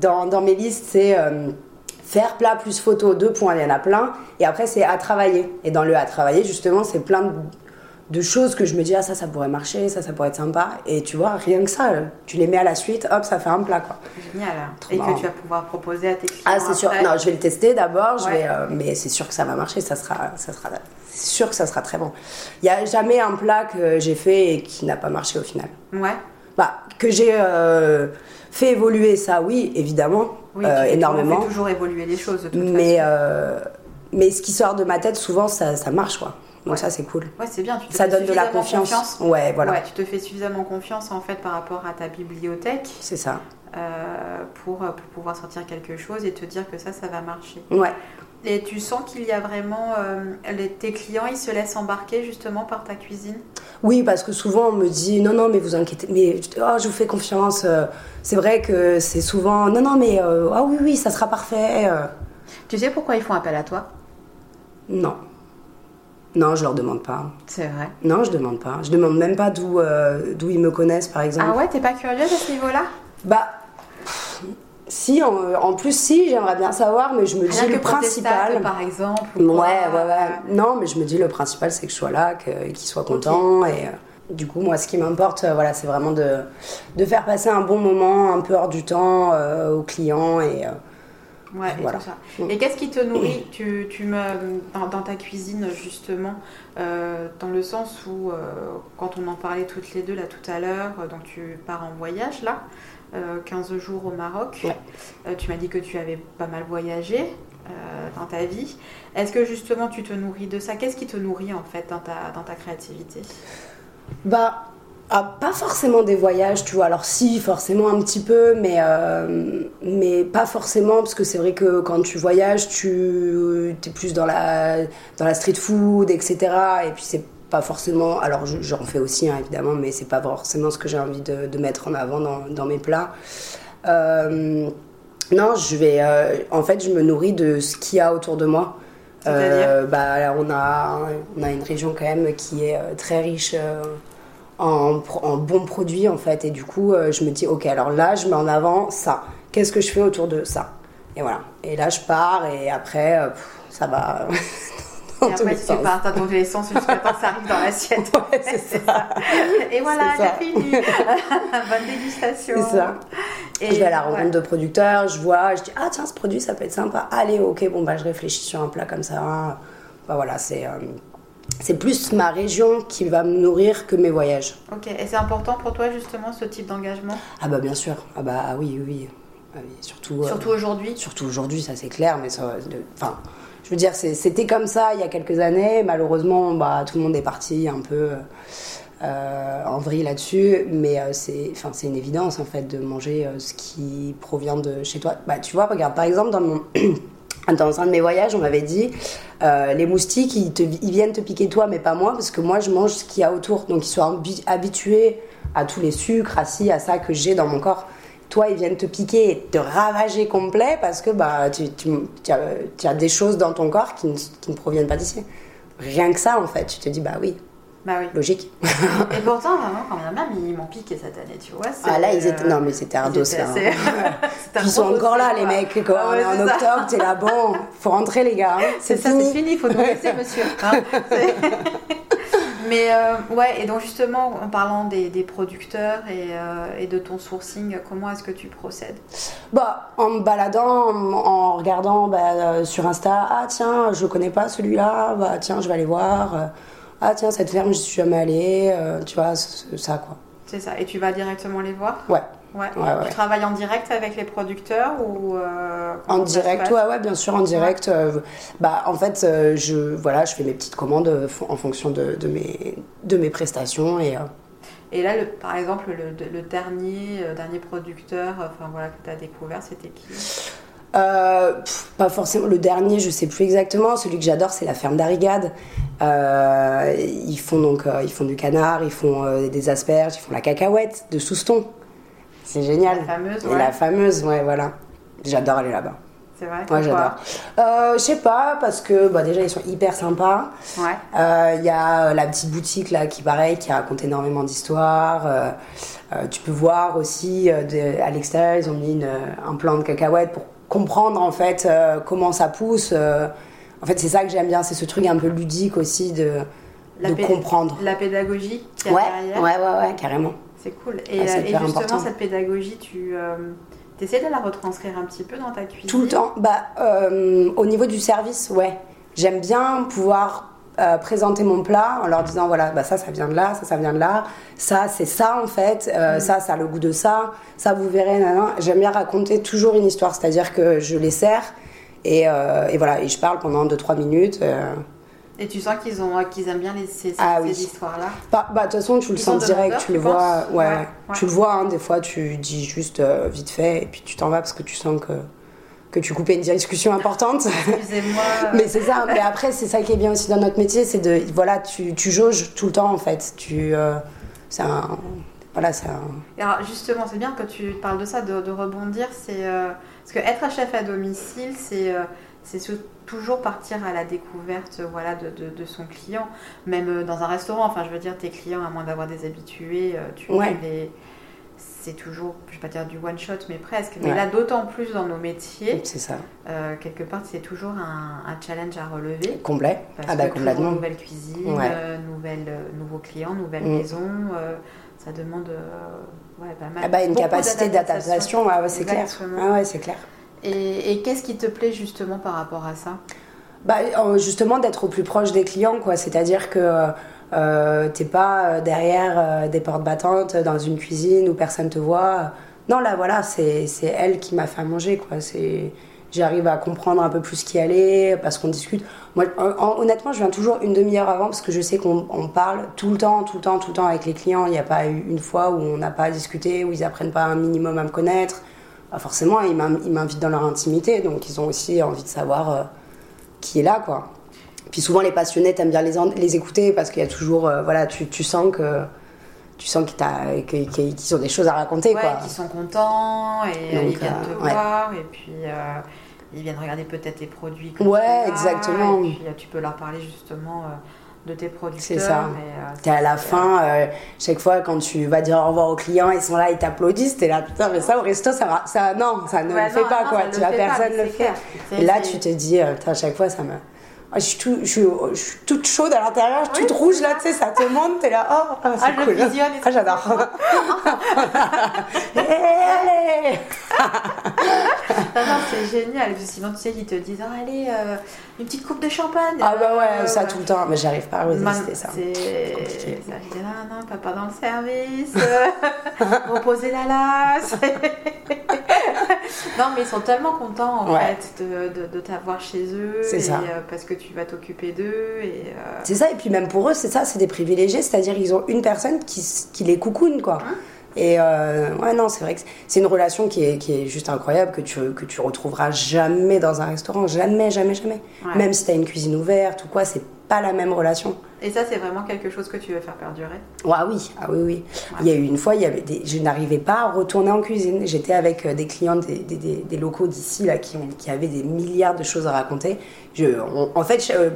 dans, dans mes listes, c'est. Faire plat plus photo, deux points, il y en a plein. Et après, c'est à travailler. Et dans le à travailler, justement, c'est plein de, de choses que je me dis, ah ça, ça pourrait marcher, ça, ça pourrait être sympa. Et tu vois, rien que ça, tu les mets à la suite, hop, ça fait un plat, quoi. Génial. Et que tu vas pouvoir proposer à tes clients. Ah, c'est sûr. Non, je vais le tester d'abord, euh, mais c'est sûr que ça va marcher, ça sera, ça sera, sûr que ça sera très bon. Il n'y a jamais un plat que j'ai fait et qui n'a pas marché au final. Ouais. Bah, que j'ai euh, fait évoluer ça, oui, évidemment, Oui, euh, énormément. fais toujours évoluer les choses de toute Mais, façon. euh, mais ce qui sort de ma tête, souvent, ça, ça marche, quoi. Donc Ouais. ça, c'est cool. Ouais, c'est bien. Tu te Ça fais donne de la confiance. Ouais, voilà. Ouais, tu te fais suffisamment confiance en fait par rapport à ta bibliothèque C'est ça. euh, pour, pour pouvoir sortir quelque chose et te dire que ça, ça va marcher. Ouais. Et tu sens qu'il y a vraiment euh, les, tes clients, ils se laissent embarquer justement par ta cuisine? Oui, parce que souvent on me dit non, non, mais vous inquiétez, mais oh, je vous fais confiance. euh, C'est vrai que c'est souvent non, non, mais euh, ah oui, oui, ça sera parfait. Tu sais pourquoi ils font appel à toi? Non, non, je leur demande pas. C'est vrai? Non, je demande pas. Je demande même pas d'où euh, d'où ils me connaissent, par exemple. Ah ouais, t'es pas curieuse à ce niveau-là? Bah, si, en, en plus, si, j'aimerais bien savoir, mais je me dis le principal. par exemple. Ouais, quoi, ouais, ouais. euh, Non, mais je me dis le principal, c'est que je sois là, que- qu'ils soient contents. Et euh, du coup, moi, ce qui m'importe, euh, voilà, c'est vraiment de, de faire passer un bon moment, un peu hors du temps, euh, aux clients. Et, euh, Ouais, et Voilà. tout ça. Et qu'est-ce qui te nourrit (clears throat) tu, tu me, dans, dans ta cuisine, justement, euh, dans le sens où, euh, quand on en parlait toutes les deux là tout à l'heure, euh, donc tu pars en voyage là, euh, 15 jours au Maroc. Ouais. Euh, tu m'as dit que tu avais pas mal voyagé euh, dans ta vie. Est-ce que justement tu te nourris de ça? Qu'est-ce qui te nourrit en fait dans ta, dans ta créativité? Bah, ah, pas forcément des voyages, tu vois. Alors, si, forcément un petit peu, mais, euh, mais pas forcément, parce que c'est vrai que quand tu voyages, tu es plus dans la, dans la street food, etc. Et puis, c'est pas forcément. Alors, je- j'en fais aussi, hein, évidemment, mais c'est pas forcément ce que j'ai envie de, de mettre en avant dans, dans mes plats. Euh, non, je vais. euh, en fait, je me nourris de ce qu'il y a autour de moi. Euh, bah, on, a, on a une région quand même qui est très riche en, bons produits en fait. Et du coup, je me dis, ok, alors là, je mets en avant ça. Qu'est-ce que je fais autour de ça? Et voilà. Et là, je pars et après, pff, ça va. (laughs) dans Et tous après les tu sens. pars dans tous les sens jusqu'à temps que ça arrive dans l'assiette. (laughs) Ouais, c'est ça. Et voilà, j'ai fini. (laughs) Bonne dégustation. C'est ça. Et je vais à la rencontre ouais. de producteurs, je vois, je dis ah tiens ce produit ça peut être sympa. Allez ok bon bah je réfléchis sur un plat comme ça. Bah voilà c'est euh, c'est plus ma région qui va me nourrir que mes voyages. Ok, et c'est important pour toi justement ce type d'engagement? Ah bah bien sûr ah bah ah oui oui oui, Ah surtout euh, Surtout aujourd'hui? surtout aujourd'hui ça c'est clair mais ça enfin je veux dire c'était comme ça il y a quelques années. Malheureusement bah tout le monde est parti un peu euh, en vrille là-dessus. Mais euh, c'est une évidence en fait de manger euh, ce qui provient de chez toi. Bah tu vois regarde par exemple dans mon (clears throat) dans un de mes voyages on m'avait dit euh, les moustiques ils, te, ils viennent te piquer toi mais pas moi parce que moi je mange ce qu'il y a autour. Donc ils sont habi- habitués à tous les sucres à ci à ça que j'ai dans mon corps toi ils viennent te piquer et te ravager complet parce que bah tu, tu, tu as, tu as des choses dans ton corps qui ne, qui ne proviennent pas d'ici rien que ça en fait tu te dis bah oui Bah oui. logique Et pourtant, vraiment, quand même, ils m'ont piqué cette année, tu vois. ah là ils étaient non mais c'était un ils dos étaient là assez- hein. (laughs) Un ils sont encore là les mecs quoi Ah on est en ça. octobre t'es là bon faut rentrer les gars hein. C'est ça, c'est fini, faut nous laisser, monsieur. hein. (laughs) Mais euh, ouais, et donc justement, en parlant des, des producteurs et, euh, et de ton sourcing, comment est-ce que tu procèdes? Bah, en me baladant, en, en regardant bah, euh, sur Insta, ah tiens, je connais pas celui-là, bah tiens, je vais aller voir. Ah tiens, cette ferme, je suis jamais allée, tu vois, c'est- ça quoi. C'est ça. Et tu vas directement les voir? Ouais, Ouais. Ouais, ouais. Tu travailles en direct avec les producteurs ou euh, en direct, ouais, ouais, bien sûr, en direct. euh, bah, en fait, euh, je, voilà, je fais mes petites commandes en fonction de, de mes, de mes prestations et. Et là, le- par exemple, le, le dernier, dernier producteur enfin, voilà, que tu as découvert, c'était qui? Euh, pff, pas forcément le dernier, je sais plus exactement. Celui que j'adore, c'est la ferme d'Arigade. Euh, ils font donc, euh, ils font du canard, ils font des asperges, ils font la cacahuète de Souston. C'est génial. La fameuse, Et ouais. la fameuse, ouais, voilà. J'adore aller là-bas. C'est vrai Ouais, pourquoi j'adore. Euh, je sais pas, parce que bah, déjà ils sont hyper sympas. Ouais. Euh, Il y a euh, la petite boutique là qui pareil qui raconte énormément d'histoires. Euh, tu peux voir aussi de- à l'extérieur ils ont mis une, un plan de cacahuètes pour comprendre en fait comment ça pousse. En fait c'est ça que j'aime bien, c'est ce truc un peu ludique aussi de de comprendre. La pédagogie qui ouais, derrière. Ouais, ouais, ouais, carrément. C'est cool. Et, ah, et justement, cette pédagogie, tu essaies de la retranscrire un petit peu dans ta cuisine? Tout le temps. Bah, au niveau du service, ouais. J'aime bien pouvoir euh, présenter mon plat en leur disant voilà bah ça ça vient de là ça ça vient de là ça c'est ça en fait euh, mm. ça ça a le goût de ça ça vous verrez j'aime bien raconter toujours une histoire c'est à dire que je les sers et, euh, et, voilà et je parle pendant 2-3 minutes et tu sens qu'ils ont qu'ils aiment bien les, ces, ah ces histoires là bah, bah de toute façon tu le sens direct tu le vois ouais, tu le vois hein, des fois tu dis juste vite fait et puis tu t'en vas parce que tu sens que que tu coupais une discussion importante. Excusez-moi. (laughs) mais c'est ça. Mais après, c'est ça qui est bien aussi dans notre métier, c'est de voilà, tu, tu jauges tout le temps en fait. Tu, euh, c'est un, voilà, c'est Alors justement, c'est bien que tu parles de ça, de, rebondir. C'est euh, parce que être chef à domicile, c'est euh, c'est toujours partir à la découverte voilà, de, de, de, son client, même dans un restaurant. Enfin, je veux dire, tes clients, à moins d'avoir des habitués, tu, ouais. les c'est toujours, je vais pas dire du one shot, mais presque. Mais là, d'autant plus dans nos métiers. C'est ça. Euh, quelque part, c'est toujours un, challenge à relever. Complet. Parce ah bah, que complètement. Nouvelle cuisine, euh, nouvelle, euh, nouveaux clients, nouvelle mm. maison. ça demande ouais, pas mal. Ah bah, une capacité d'adaptation, c'est clair. Ah ouais, c'est clair. Et, qu'est-ce qui te plaît justement par rapport à ça? Bah, Justement, d'être au plus proche des clients, quoi. C'est-à-dire que euh, t'es pas euh, derrière euh, des portes battantes dans une cuisine où personne te voit. Non, là, voilà, c'est elle qui m'a fait manger, quoi. J'arrive à comprendre un peu plus qui allait parce qu'on discute. Moi, honnêtement, je viens toujours une demi-heure avant parce que je sais qu'on parle tout le temps, tout le temps, tout le temps avec les clients. Il n'y a pas eu une fois où on n'a pas discuté, où ils apprennent pas un minimum à me connaître. Forcément, ils m'invitent dans leur intimité, donc ils ont aussi envie de savoir qui est là, quoi. Puis souvent, les passionnés, t'aimes bien les, les écouter parce qu'il y a toujours, euh, voilà, tu, tu, sens que tu sens qu'ils ont des choses à raconter. Ouais, qu'ils sont contents et ils viennent te euh, voir et puis euh, ils viennent regarder peut-être les produits. ouais, exactement. Et puis tu peux leur parler justement de tes producteurs. C'est ça. t'es à la fin, chaque fois quand tu vas dire au revoir aux clients, ils sont là, ils t'applaudissent, t'es là, putain, mais ça au resto, ça va, ça, non, ça ne le fait pas, quoi. Tu vois, personne ne le fait. Et là, tu te dis, à chaque fois, ça me je, suis tout, je, suis, je, suis toute chaude à l'intérieur, toute rouge là, tu sais, ça te monte, t'es là, oh, ah, c'est ah, cool. ah, j'adore. (laughs) allez (laughs) non, non, c'est génial. Sinon, tu sais, ils te disent, oh, allez, euh, une petite coupe de champagne. Ah, bah ouais, euh, ça tout le temps, mais j'arrive pas à résister ça. C'est compliqué. Ça, je dis, non, non, papa dans le service, (laughs) reposer la lasse. (laughs) non, mais ils sont tellement contents en fait de, de, t'avoir chez eux. C'est ça. Euh, parce que tu vas t'occuper d'eux. Et, euh, C'est ça, et puis même pour eux, c'est ça, c'est des privilégiés, c'est-à-dire ils ont une personne qui, qui les coucoune, quoi. Hein et euh, ouais, non, c'est vrai que c'est une relation qui est, qui est juste incroyable, que tu, que tu retrouveras jamais dans un restaurant. Jamais, jamais, jamais. Même si tu as une cuisine ouverte ou quoi, c'est pas la même relation. Et ça, c'est vraiment quelque chose que tu veux faire perdurer? Ah oui, ah oui, oui. Il y a eu une fois, il y avait des... je n'arrivais pas à retourner en cuisine. J'étais avec euh, des clients des, des, des, locaux d'ici là qui, ont, qui avaient des milliards de choses à raconter. Je, en fait, je,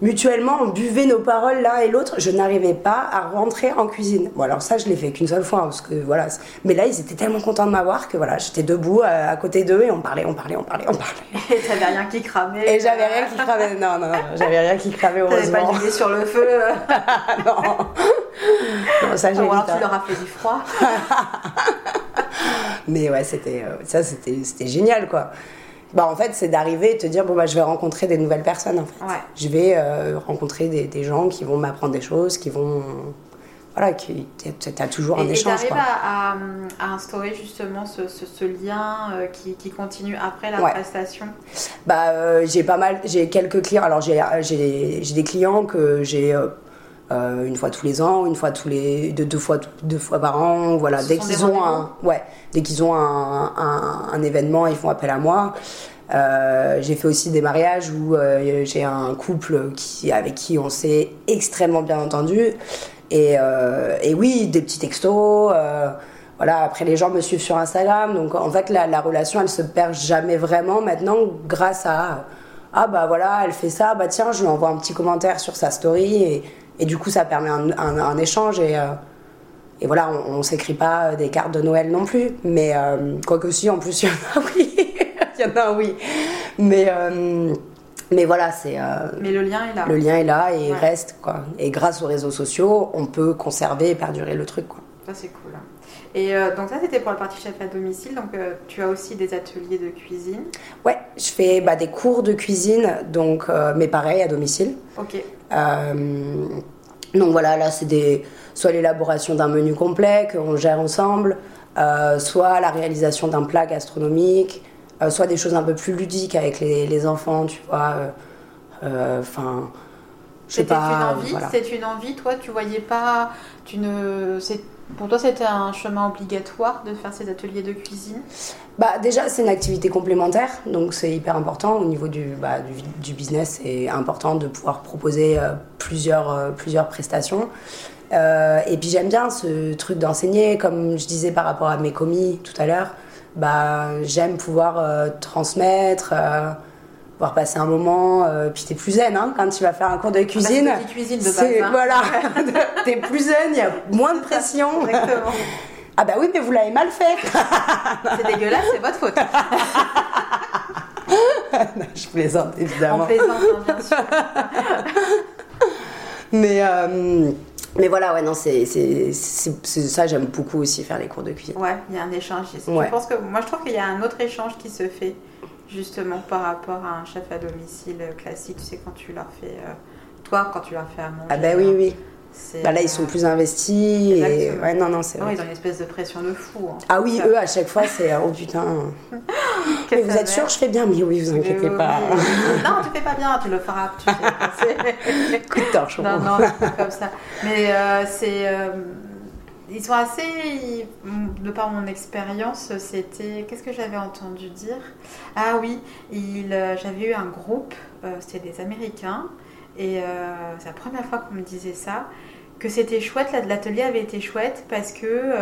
mutuellement, on buvait nos paroles l'un et l'autre. Je n'arrivais pas à rentrer en cuisine. Bon, alors ça, je l'ai fait qu'une seule fois, hein, parce que voilà. Mais là, ils étaient tellement contents de m'avoir que voilà, j'étais debout euh, à, côté d'eux et on parlait, on parlait, on parlait, on parlait. (laughs) Et t'avais rien qui cramait. Et j'avais rien qui cramait. Non, non, j'avais rien qui cramait heureusement. T'avais pas du sur le feu. (laughs) non. non. ça, j'ai Ou alors tu leur as fait du froid. (laughs) Mais ouais, c'était euh, ça, c'était c'était génial, quoi bah, en fait, c'est d'arriver et te dire bon, bah, je vais rencontrer des nouvelles personnes. En fait. Je vais euh, rencontrer des, des, gens qui vont m'apprendre des choses, qui vont. Voilà, tu as toujours un échange. Et tu à, à, instaurer justement ce, ce, lien euh, qui, qui, continue après la prestation? Bah, euh, J'ai pas mal, j'ai quelques clients. Alors, j'ai des clients que j'ai. Une fois tous les ans, une fois tous les deux, deux fois deux fois par an, voilà. dès qu'ils ont un, ouais, dès qu'ils ont un, un, un, événement, ils font appel à moi. Euh, j'ai fait aussi des mariages où euh, j'ai un couple qui, avec qui on s'est extrêmement bien entendu. Et, euh, et, oui, des petits textos. voilà, après les gens me suivent sur Instagram. Donc en fait, la, la relation, elle se perd jamais vraiment maintenant grâce à ah bah voilà, elle fait ça, bah tiens, je lui envoie un petit commentaire sur sa story et, et du coup ça permet un, un, un échange et, et voilà, on, on s'écrit pas des cartes de Noël non plus, mais quoi que si en plus (laughs) il y en a oui il y en a oui. Mais, euh, Mais voilà, c'est. Mais le lien est là. Le lien est là et il reste, quoi. Et grâce aux réseaux sociaux, on peut conserver et perdurer le truc, quoi. Ça, c'est cool. Et euh, donc ça, c'était pour la partie chef à domicile. Donc euh, tu as aussi des ateliers de cuisine. Ouais, je fais bah, des cours de cuisine, donc, euh, mais pareil, à domicile. Ok. donc voilà, là, c'est des, soit l'élaboration d'un menu complet qu'on gère ensemble, soit la réalisation d'un plat gastronomique, soit des choses un peu plus ludiques avec les, les enfants, tu vois. Enfin... C'était une envie, c'est une envie, toi, tu voyais pas, tu ne, pour toi, c'était un chemin obligatoire de faire ces ateliers de cuisine bah, Déjà, c'est une activité complémentaire, donc c'est hyper important au niveau du, bah, du, business. C'est important de pouvoir proposer euh, plusieurs, euh, plusieurs prestations. Euh, et puis j'aime bien ce truc d'enseigner, comme je disais par rapport à mes commis tout à l'heure. Bah, j'aime pouvoir transmettre pouvoir passer un moment. Euh, puis t'es plus zen hein, quand tu vas faire un cours de cuisine. Ah, cuisine de base. Hein. Voilà, (laughs) (laughs) t'es plus zen, il y a moins de pression. Exactement. (laughs) Ah bah oui, mais vous l'avez mal fait. c'est dégueulasse, c'est votre faute. je plaisante évidemment. On plaisante, hein, bien sûr. mais euh, mais voilà, ouais, non, c'est ça, j'aime beaucoup aussi faire les cours de cuisine. Ouais, il y a un échange. Je pense que, moi, je trouve qu'il y a un autre échange qui se fait justement par rapport à un chef à domicile classique, tu sais, quand tu leur fais. Euh, toi, quand tu leur fais à manger. Ah, bah oui, oui. Bah là, ils sont euh, plus investis. Et... Ouais, non, non, c'est vrai. ils ont une espèce de pression de fou. Hein. Ah oui, eux, à chaque fois, c'est oh putain. (laughs) mais vous êtes sûr, je fais bien Mais oui, vous inquiétez pas. non, tu fais pas bien, tu le feras. Tu (laughs) Coup de torche. Non, non, comme ça. Mais euh, c'est ils sont assez, de par mon expérience, c'était, qu'est-ce que j'avais entendu dire? Ah oui, euh, j'avais eu un groupe, euh, c'était des Américains, et euh, c'est la première fois qu'on me disait ça, que c'était chouette, l'atelier avait été chouette parce que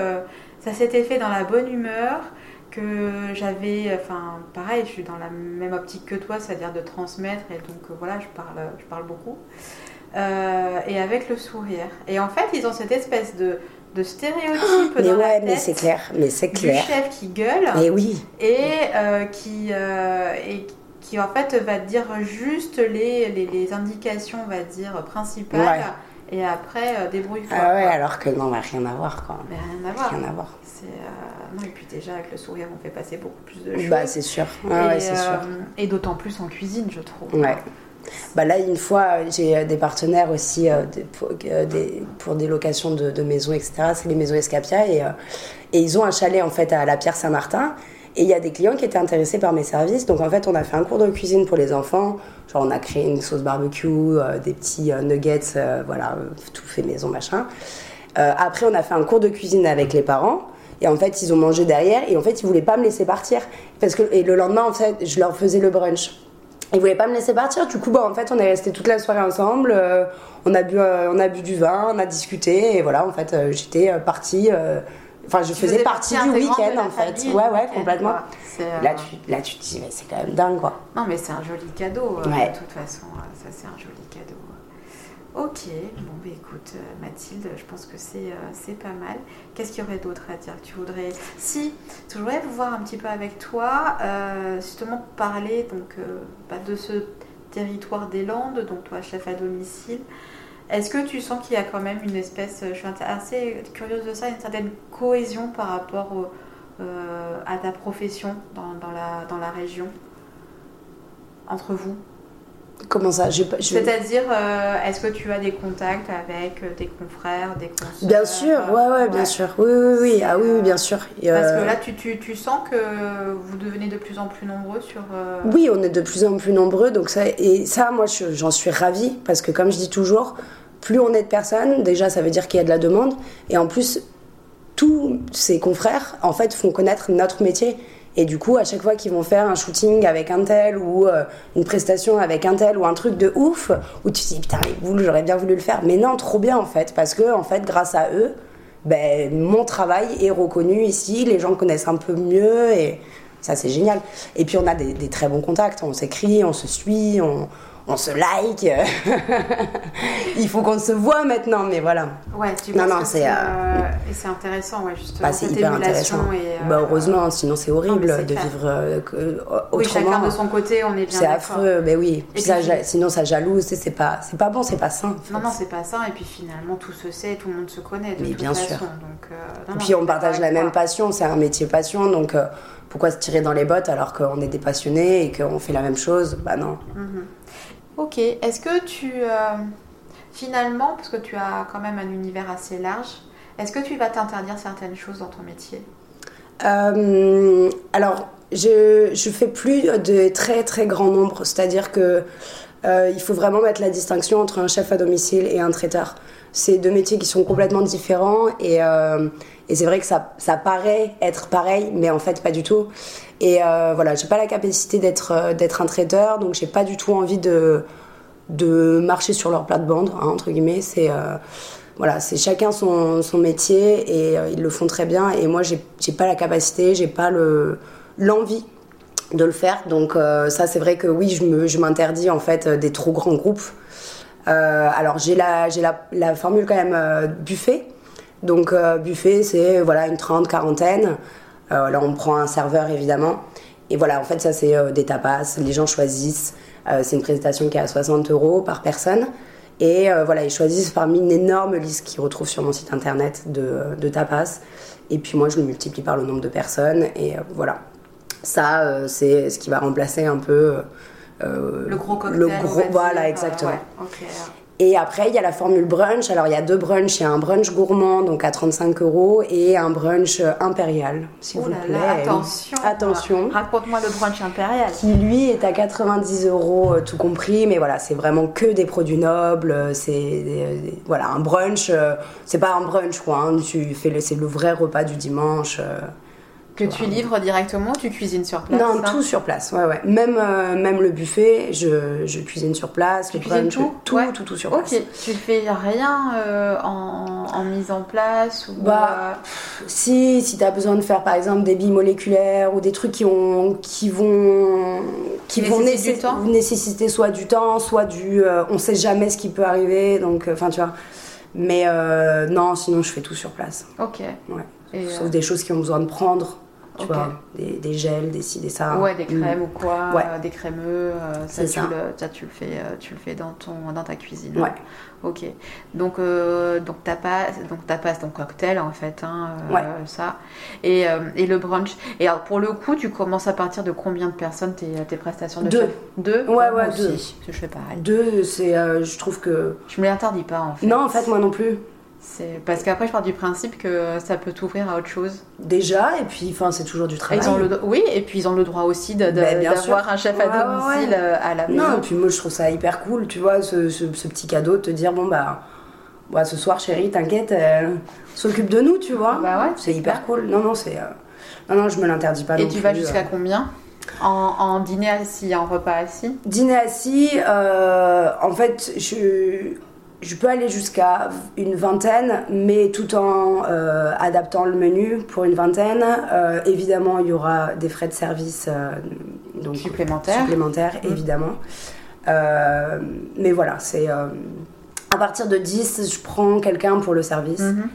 ça s'était fait dans la bonne humeur, que j'avais, enfin pareil, je suis dans la même optique que toi, c'est-à-dire de transmettre, et donc voilà, je parle, je parle beaucoup. et avec le sourire. Et en fait, ils ont cette espèce de, de stéréotypes mais dans ouais, la tête mais c'est clair, mais c'est clair. Du chef qui gueule. Mais oui. Et euh, qui euh, et qui en fait va dire juste les, les, les indications, on va dire principales. Et après, euh, débrouille-toi. Ah ouais, alors que non, rien à voir quoi. Mais rien à voir. Rien à voir. Non, et puis déjà, avec le sourire, on fait passer beaucoup plus de choses. Bah, c'est sûr. Ah, ouais, c'est sûr. Et d'autant plus en cuisine, je trouve. Ouais. Bah là, une fois, j'ai euh, des partenaires aussi euh, euh, pour, des, locations de, maisons, etc. C'est les maisons Escapia et, et, ils ont un chalet en fait à la Pierre Saint-Martin. Et il y a des clients qui étaient intéressés par mes services. Donc en fait, on a fait un cours de cuisine pour les enfants. Genre, on a créé une sauce barbecue, des petits nuggets, voilà, tout fait maison, machin. après, on a fait un cours de cuisine avec les parents. Et en fait, ils ont mangé derrière. Et en fait, ils voulaient pas me laisser partir. Parce que, et le lendemain, en fait, je leur faisais le brunch. Ils voulaient pas me laisser partir. Du coup, bah, en fait, on est resté toute la soirée ensemble. Euh, on, a bu, euh, on a bu du vin, on a discuté. Et voilà, en fait, euh, j'étais partie. Enfin, je faisais partie du week-end, en fait. Ouais, ouais, complètement. Là, tu, là, tu te dis, mais c'est quand même dingue, quoi. Non, mais c'est un joli cadeau, de toute façon. Ça, c'est un joli cadeau. Ok, bon, bah, écoute, euh, Mathilde, je pense que c'est euh, pas mal. Qu'est-ce qu'il y aurait d'autre à dire tu voudrais? Si, je voudrais voir un petit peu avec toi, euh, justement parler donc, bah, de ce territoire des Landes, donc toi, chef à domicile. Est-ce que tu sens qu'il y a quand même une espèce, je suis assez curieuse de ça, une certaine cohésion par rapport à ta profession dans, la, dans la région? Entre vous? Comment ça C'est-à-dire, euh, est-ce que tu as des contacts avec euh, des confrères, des consoeurs? Bien sûr, ouais, ouais, bien sûr. Oui, oui, oui. Ah oui, bien sûr. Parce que là, tu, tu, tu, sens que vous devenez de plus en plus nombreux sur. Euh, oui, on est de plus en plus nombreux. Donc ça, et ça, moi, j'en suis ravie parce que, comme je dis toujours, plus on est de personnes, déjà, ça veut dire qu'il y a de la demande. Et en plus, tous ces confrères, en fait, font connaître notre métier. Et du coup, à chaque fois qu'ils vont faire un shooting avec un tel ou euh, une prestation avec un tel ou un truc de ouf, où tu te dis putain, j'aurais bien voulu le faire. Mais non, trop bien en fait, parce que en fait, grâce à eux, ben, mon travail est reconnu ici, les gens connaissent un peu mieux et Ça, c'est génial. Et puis, on a des, des très bons contacts. On s'écrit, on se suit, on, on se like. (laughs) Il faut qu'on se voit maintenant, mais voilà. Ouais, tu Non, non, c'est, euh, euh, et c'est intéressant, ouais, justement. Bah, c'est hyper intéressant. Et, euh, bah, heureusement, sinon c'est horrible non, de clair. vivre euh, Oui, autrement. chacun de son côté, on est bien C'est affreux, mais oui. Puis ça, sinon ça jalouse, c'est pas, pas bon, c'est pas sain. fait. Non, non, c'est pas ça. Et puis finalement, tout se sait, tout le monde se connaît de Mais toute bien façon. sûr. Donc, non, Et puis on partage la même passion, c'est un métier passion, donc pourquoi se tirer dans les bottes alors qu'on est des passionnés et qu'on fait la même chose? Bah non. Ok. Est-ce que tu. euh, finalement, parce que tu as quand même un univers assez large, est-ce que tu vas t'interdire certaines choses dans ton métier? Euh, alors, je, je fais plus de très très grand nombre, c'est-à-dire que euh, il faut vraiment mettre la distinction entre un chef à domicile et un traiteur. C'est deux métiers qui sont complètement différents et, et c'est vrai que ça, ça paraît être pareil, mais en fait pas du tout. Et euh, voilà, j'ai pas la capacité d'être euh, d'être un traiteur, donc j'ai pas du tout envie de de marcher sur leur plate-bande, hein, entre guillemets. C'est euh, voilà, c'est chacun son, son métier et euh, ils le font très bien. Et moi, j'ai pas la capacité, j'ai pas le l'envie de le faire. Donc ça, c'est vrai que oui, je me je m'interdis en fait des trop grands groupes. Alors j'ai la j'ai la, la formule quand même buffet. Donc buffet, c'est voilà une trente quarantaine. Euh, là, on prend un serveur évidemment. Et voilà, en fait, ça c'est euh, des tapas. Les gens choisissent. Euh, c'est une présentation qui est à 60 euros par personne. Et euh, voilà, ils choisissent parmi une énorme liste qu'ils retrouvent sur mon site internet de, de tapas. Et puis moi, je le multiplie par le nombre de personnes. Et euh, voilà. Ça, euh, c'est ce qui va remplacer un peu. Le gros cocktail. Le gros, voilà, exactement. ouais. Et après, il y a la formule brunch. Alors, il y a deux brunchs. Il y a un brunch gourmand, donc à 35 euros, et un brunch euh, impérial, s'il Oh vous là plaît. là, attention. Attention. Raconte-moi le brunch impérial. Qui, lui, est à 90 euros, euh, tout compris. Mais voilà, c'est vraiment que des produits nobles. euh, C'est voilà, un brunch. c'est pas un brunch, quoi. hein, tu fais le, c'est le vrai repas du dimanche. Euh. Que tu livres directement, tu cuisines sur place non, tout sur place. Ouais, ouais. Même, euh, même le buffet, je, je cuisine sur place. Tu cuisines tout tout, Ouais. tout, tout sur Ok, place. tu fais rien euh, en, en mise en place ou Bah, Si, si tu as besoin de faire par exemple des billes moléculaires ou des trucs qui, ont, qui vont, qui vont nécess- temps nécessiter soit du temps, soit du. euh, on sait jamais ce qui peut arriver, donc euh, enfin tu vois. Mais euh, non, sinon je fais tout sur place. euh, Ok. Ouais. Et, Sauf euh, des choses qui ont besoin de prendre, tu vois, des, des gels, des ci, des ça. Ouais, des Mm. crèmes ou quoi, Ouais. euh, des crémeux, euh, ça, tu ça. Le, ça, tu le fais, euh, tu le fais dans ton, dans ta cuisine. Ouais. Ok. Donc, euh, donc tapas, donc tapas, donc cocktail en fait, hein, euh, Ouais. ça. Et, et le brunch. Et alors pour le coup, tu commences à partir de combien de personnes tes, tes prestations de Deux. chef? Deux? Ouais, ouais, aussi, deux. parce que Je fais pareil. Deux, c'est, je trouve que. Je me l'interdis pas en fait. Non, en fait, moi non plus. Parce qu'après je pars du principe que ça peut t'ouvrir à autre chose. Déjà, et puis, c'est toujours du travail. Ils ont le, oui, et puis ils ont le droit aussi d'avoir un chef à Ouais, ouais, domicile ouais. euh, à la maison. Non, et puis moi je trouve ça hyper cool, tu vois, ce, ce- ce petit cadeau de te dire bon bah, bah, ce soir chérie, t'inquiète, euh, s'occupe de nous, tu vois. Bah ouais, c'est hyper cool. Non, non, c'est. euh, Non, non, je me l'interdis pas. Et non tu vas jusqu'à euh. combien en, en dîner assis, en repas assis? Dîner assis, euh, en fait, je, je peux aller jusqu'à une vingtaine, mais tout en euh, adaptant le menu pour une vingtaine. Euh, évidemment, il y aura des frais de service euh, donc, Supplémentaires. supplémentaires, Mm. évidemment. Mais voilà, c'est. à partir de 10, je prends quelqu'un pour le service. Mhm.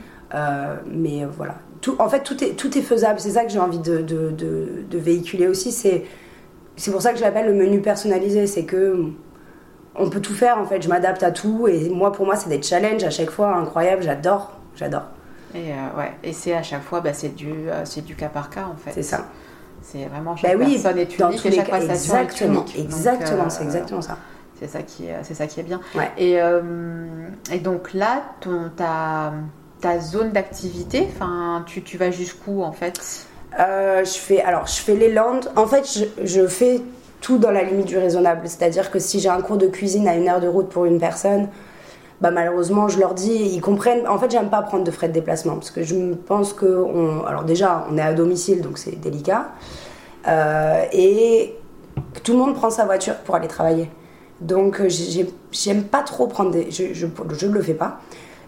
Mais voilà. Tout, en fait, tout est, tout est faisable. C'est ça que j'ai envie de, de, de- de véhiculer aussi. C'est, c'est pour ça que je l'appelle le menu personnalisé. C'est que on peut tout faire en fait. Je m'adapte à tout. Et moi, pour moi, c'est des challenges à chaque fois incroyables. J'adore. J'adore. Et euh, ouais, et c'est à chaque fois, bah, c'est du, euh, c'est du cas par cas en fait. C'est ça. C'est vraiment chaque Bah oui, personne est dans unique tous et les chaque cas. Exactement. est unique. Donc, Exactement. euh, c'est exactement ça. C'est ça qui est, c'est ça qui est bien. Ouais. Et, et donc là, ton, ta, ta zone d'activité, enfin, tu, tu vas jusqu'où en fait? Je fais alors je fais les landes. En fait, je, je fais tout dans la limite du raisonnable. C'est-à-dire que si j'ai un cours de cuisine à une heure de route pour une personne, bah malheureusement, je leur dis, ils comprennent. En fait, j'aime pas prendre de frais de déplacement parce que je pense que on, alors déjà, on est à domicile, donc c'est délicat, Euh, et tout le monde prend sa voiture pour aller travailler. Donc, j'ai- j'aime pas trop prendre des. Je, je, je le fais pas.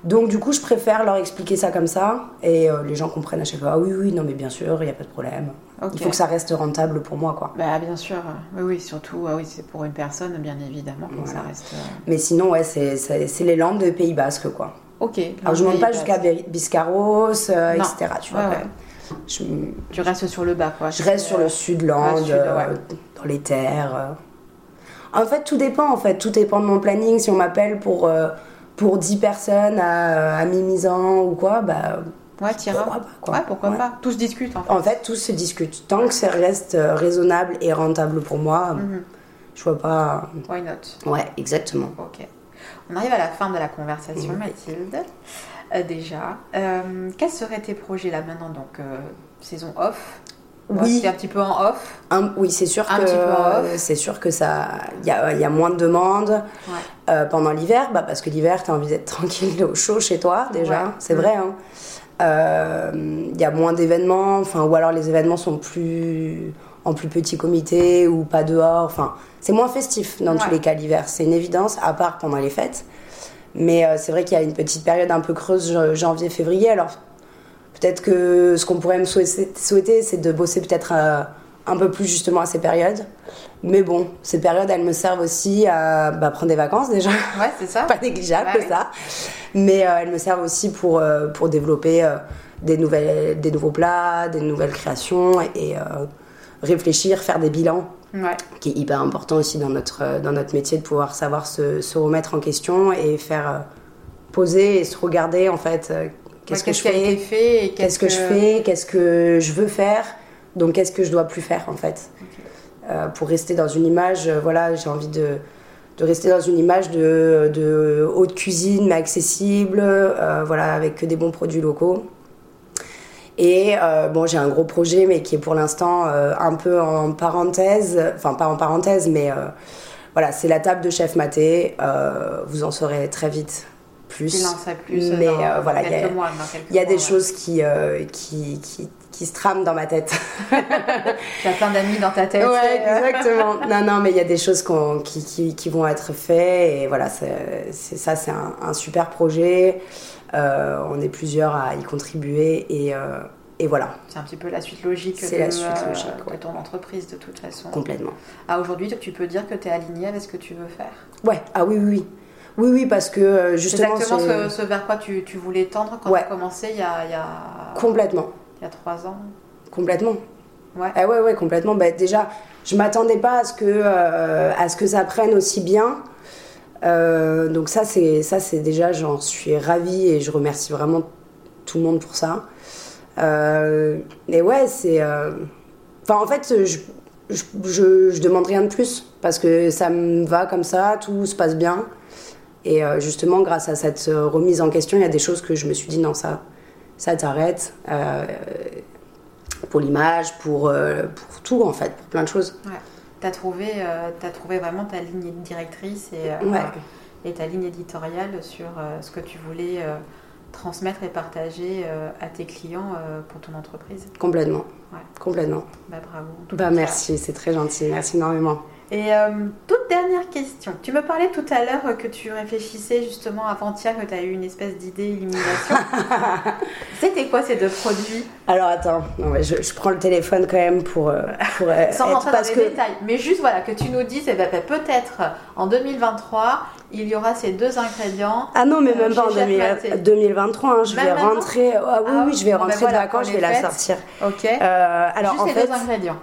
Donc du coup, je préfère leur expliquer ça comme ça et euh, les gens comprennent à chaque fois. Ah oui, oui, non, mais bien sûr, il n'y a pas de problème. Il faut que ça reste rentable pour moi, quoi. Bah, bien sûr. Oui, oui, surtout, ah oui, c'est pour une personne, bien évidemment, que ça Voilà. reste. euh, Mais sinon, ouais, c'est c'est- c'est les Landes de Pays Basque, quoi. Ok. Alors je Donc, monte pas jusqu'à Bi- Biscarros, euh, etc. Tu vois, Ouais, quand ouais. même. Je, Tu restes sur le bas, quoi. je reste sur le sud Landes, sud, ouais. dans les terres. En fait, tout dépend, en fait. Tout dépend de mon planning. Si on m'appelle pour, pour 10 personnes à, à Mimizan ou quoi, bah... Ouais, t'iras. Pourquoi pas, quoi. Ouais, pourquoi Ouais. pas. Tous discutent, en fait. En fait, tout se discute. Tant que ça reste euh, raisonnable et rentable pour moi, Mhm. je vois pas... Why not? Ouais, exactement. Ok. On arrive à la fin de la conversation. Mathilde. Euh, déjà, Euh, quels seraient tes projets là maintenant Donc, euh, saison off? Oui. C'est un petit peu en off. Un- oui, c'est sûr Un que c'est sûr que ça, il y a, y a moins de demandes Ouais. euh, pendant l'hiver, bah, parce que l'hiver, tu as envie d'être (laughs) tranquille au chaud chez toi déjà, Ouais. c'est vrai. hein. Euh, Il y a moins d'événements, enfin, ou alors les événements sont plus en plus petit comité ou pas dehors. Enfin, c'est moins festif dans tous les cas l'hiver, c'est une évidence, à part pendant les fêtes. Mais euh, c'est vrai qu'il y a une petite période un peu creuse jan- janvier-février. Alors peut-être que ce qu'on pourrait me souhaiter, c'est de bosser peut-être euh, un peu plus justement à ces périodes. Mais bon, ces périodes, elles me servent aussi à bah, prendre des vacances déjà, Ouais, c'est ça. (laughs) pas négligeable Bah oui. ça. Mais euh, elles me servent aussi pour, euh, pour développer euh, des, nouvelles, des nouveaux plats, des nouvelles créations et réfléchir, faire des bilans Ouais. qui est hyper important aussi dans notre, dans notre métier de pouvoir savoir se, se remettre en question et faire poser et se regarder en fait qu'est-ce Ouais, que je fais, fait qu'est-ce que je fais, qu'est-ce que je veux faire, donc qu'est-ce que je dois plus faire en fait. Euh, pour rester dans une image, euh, voilà, j'ai envie de, de rester dans une image de, de haute cuisine mais accessible, euh, voilà, avec que des bons produits locaux. Et bon, j'ai un gros projet, mais qui est pour l'instant un peu en parenthèse, enfin pas en parenthèse, mais voilà, c'est la table de chef maté. Vous en saurez très vite plus. En sais plus mais dans, euh, voilà, il y a- quelques mois. dans quelques il y a mois, des ouais. choses qui, euh, qui, qui, qui se trament dans ma tête. (laughs) Tu as plein d'amis dans ta tête. Ouais, exactement. non, non, mais il y a des choses qui, qui, qui vont être faites et voilà, c'est ça, c'est un, un super projet. Euh, on est plusieurs à y contribuer et, euh, et voilà, C'est un petit peu la suite logique, de, la suite euh, de ton entreprise de toute façon. complètement. Ah, aujourd'hui, tu peux dire que tu es aligné avec ce que tu veux faire? Ouais, ah oui, oui, oui. Oui, oui, parce que euh, C'est justement. exactement ce, ce vers quoi tu, tu voulais tendre quand Ouais. tu as commencé il y a, il y a, Complètement, il y a trois ans. complètement. Ouais. Ah ouais, ouais, complètement. Bah, déjà, je m'attendais pas à ce que, euh, à ce que ça prenne aussi bien. Euh, donc ça, c'est ça, c'est déjà, j'en suis ravie et je remercie vraiment tout le monde pour ça. Euh, et ouais, c'est. Enfin, en fait, je, je, je, je demande rien de plus parce que ça me va comme ça, tout se passe bien. Et euh, justement, grâce à cette euh, remise en question, il y a des choses que je me suis dit non, ça, ça t'arrête. Euh, pour l'image, pour, pour tout en fait, pour plein de choses. Ouais. Tu as, trouvé, euh, t'as trouvé vraiment ta ligne directrice et, euh, Ouais. et ta ligne éditoriale sur ce que tu voulais transmettre et partager à tes clients pour ton entreprise. Complètement. Ouais. Complètement. Bah, bravo. Bah merci, c'est très gentil, merci énormément. Et euh, toute dernière question. Tu me parlais tout à l'heure que tu réfléchissais justement avant-hier que tu as eu une espèce d'idée illumination. (laughs) C'était quoi ces deux produits? Alors attends, non, mais je, je prends le téléphone quand même pour, euh, pour euh, Sans rentrer dans les que détails. Mais juste voilà, que tu nous dises, eh ben, peut-être en 2023, il y aura ces deux ingrédients. ah non mais Euh, même pas en chez Chef 2000 Maté. 2023, hein, je Même vais rentrer. Ah oui Ah oui, oui, je vais ben rentrer de vacances, je vais la sortir. Ok. Euh, alors juste en les fait, deux ingrédients.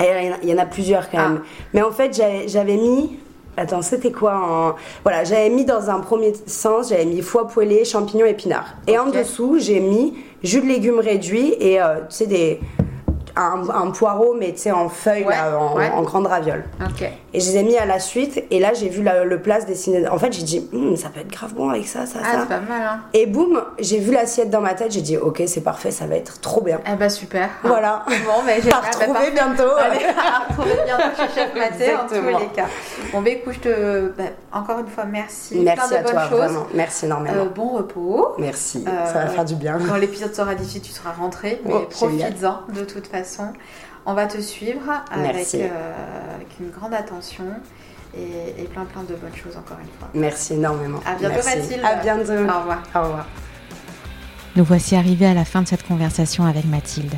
Il y en a- il y en a plusieurs quand Ah. même. Mais en fait, j'avais mis. Attends, c'était quoi en... Voilà, j'avais mis dans un premier sens, j'avais mis foie poêlé, champignons, épinards. Et en dessous, j'ai mis jus de légumes réduit et euh, tu sais, des... un, un poireau, mais tu sais, en Ouais, là, en, ouais. en grande raviole. Ok. Et je les ai mis à la suite, et là, j'ai vu la- le plat se dessiner. En fait, j'ai dit, Hum, ça peut être grave bon avec ça, ça, Ah, ça. c'est pas mal, hein. Et boum, j'ai vu l'assiette dans ma tête, j'ai dit, ok, c'est parfait, ça va être trop bien. Eh ben super. Voilà. (laughs) Bon, ben (laughs) À génial. Ben, retrouver bientôt. Allez, (laughs) à retrouver bientôt chez Chef Maté en tous les cas. Bon, ben écoute, je te... ben, encore une fois, merci. Merci Plein à de bonnes toi, choses. vraiment. Merci énormément. Euh, bon repos. Merci, Euh, ça va faire du bien. Quand l'épisode sera diffusé, tu seras rentré, mais Oh, profites-en de toute façon. On va te suivre avec, euh, avec une grande attention. et, plein plein de bonnes choses encore une fois. Merci énormément. À bientôt Mathilde. À bientôt. Au revoir. Au revoir. Nous voici arrivés à la fin de cette conversation avec Mathilde.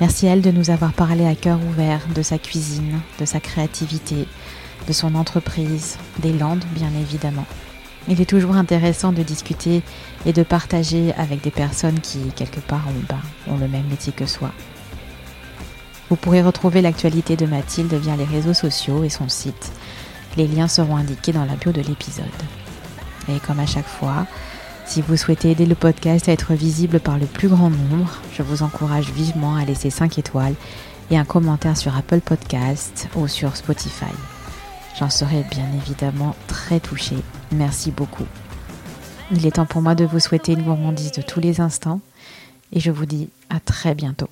Merci à elle de nous avoir parlé à cœur ouvert de sa cuisine, de sa créativité, de son entreprise, des Landes bien évidemment. Il est toujours intéressant de discuter et de partager avec des personnes qui, quelque part, ont, ben, ont le même métier que soi. Vous pourrez retrouver l'actualité de Mathilde via les réseaux sociaux et son site. Les liens seront indiqués dans la bio de l'épisode. Et comme à chaque fois, si vous souhaitez aider le podcast à être visible par le plus grand nombre, je vous encourage vivement à laisser 5 étoiles et un commentaire sur Apple Podcast ou sur Spotify. J'en serai bien évidemment très touchée. Merci beaucoup. Il est temps pour moi de vous souhaiter une gourmandise de tous les instants et je vous dis à très bientôt.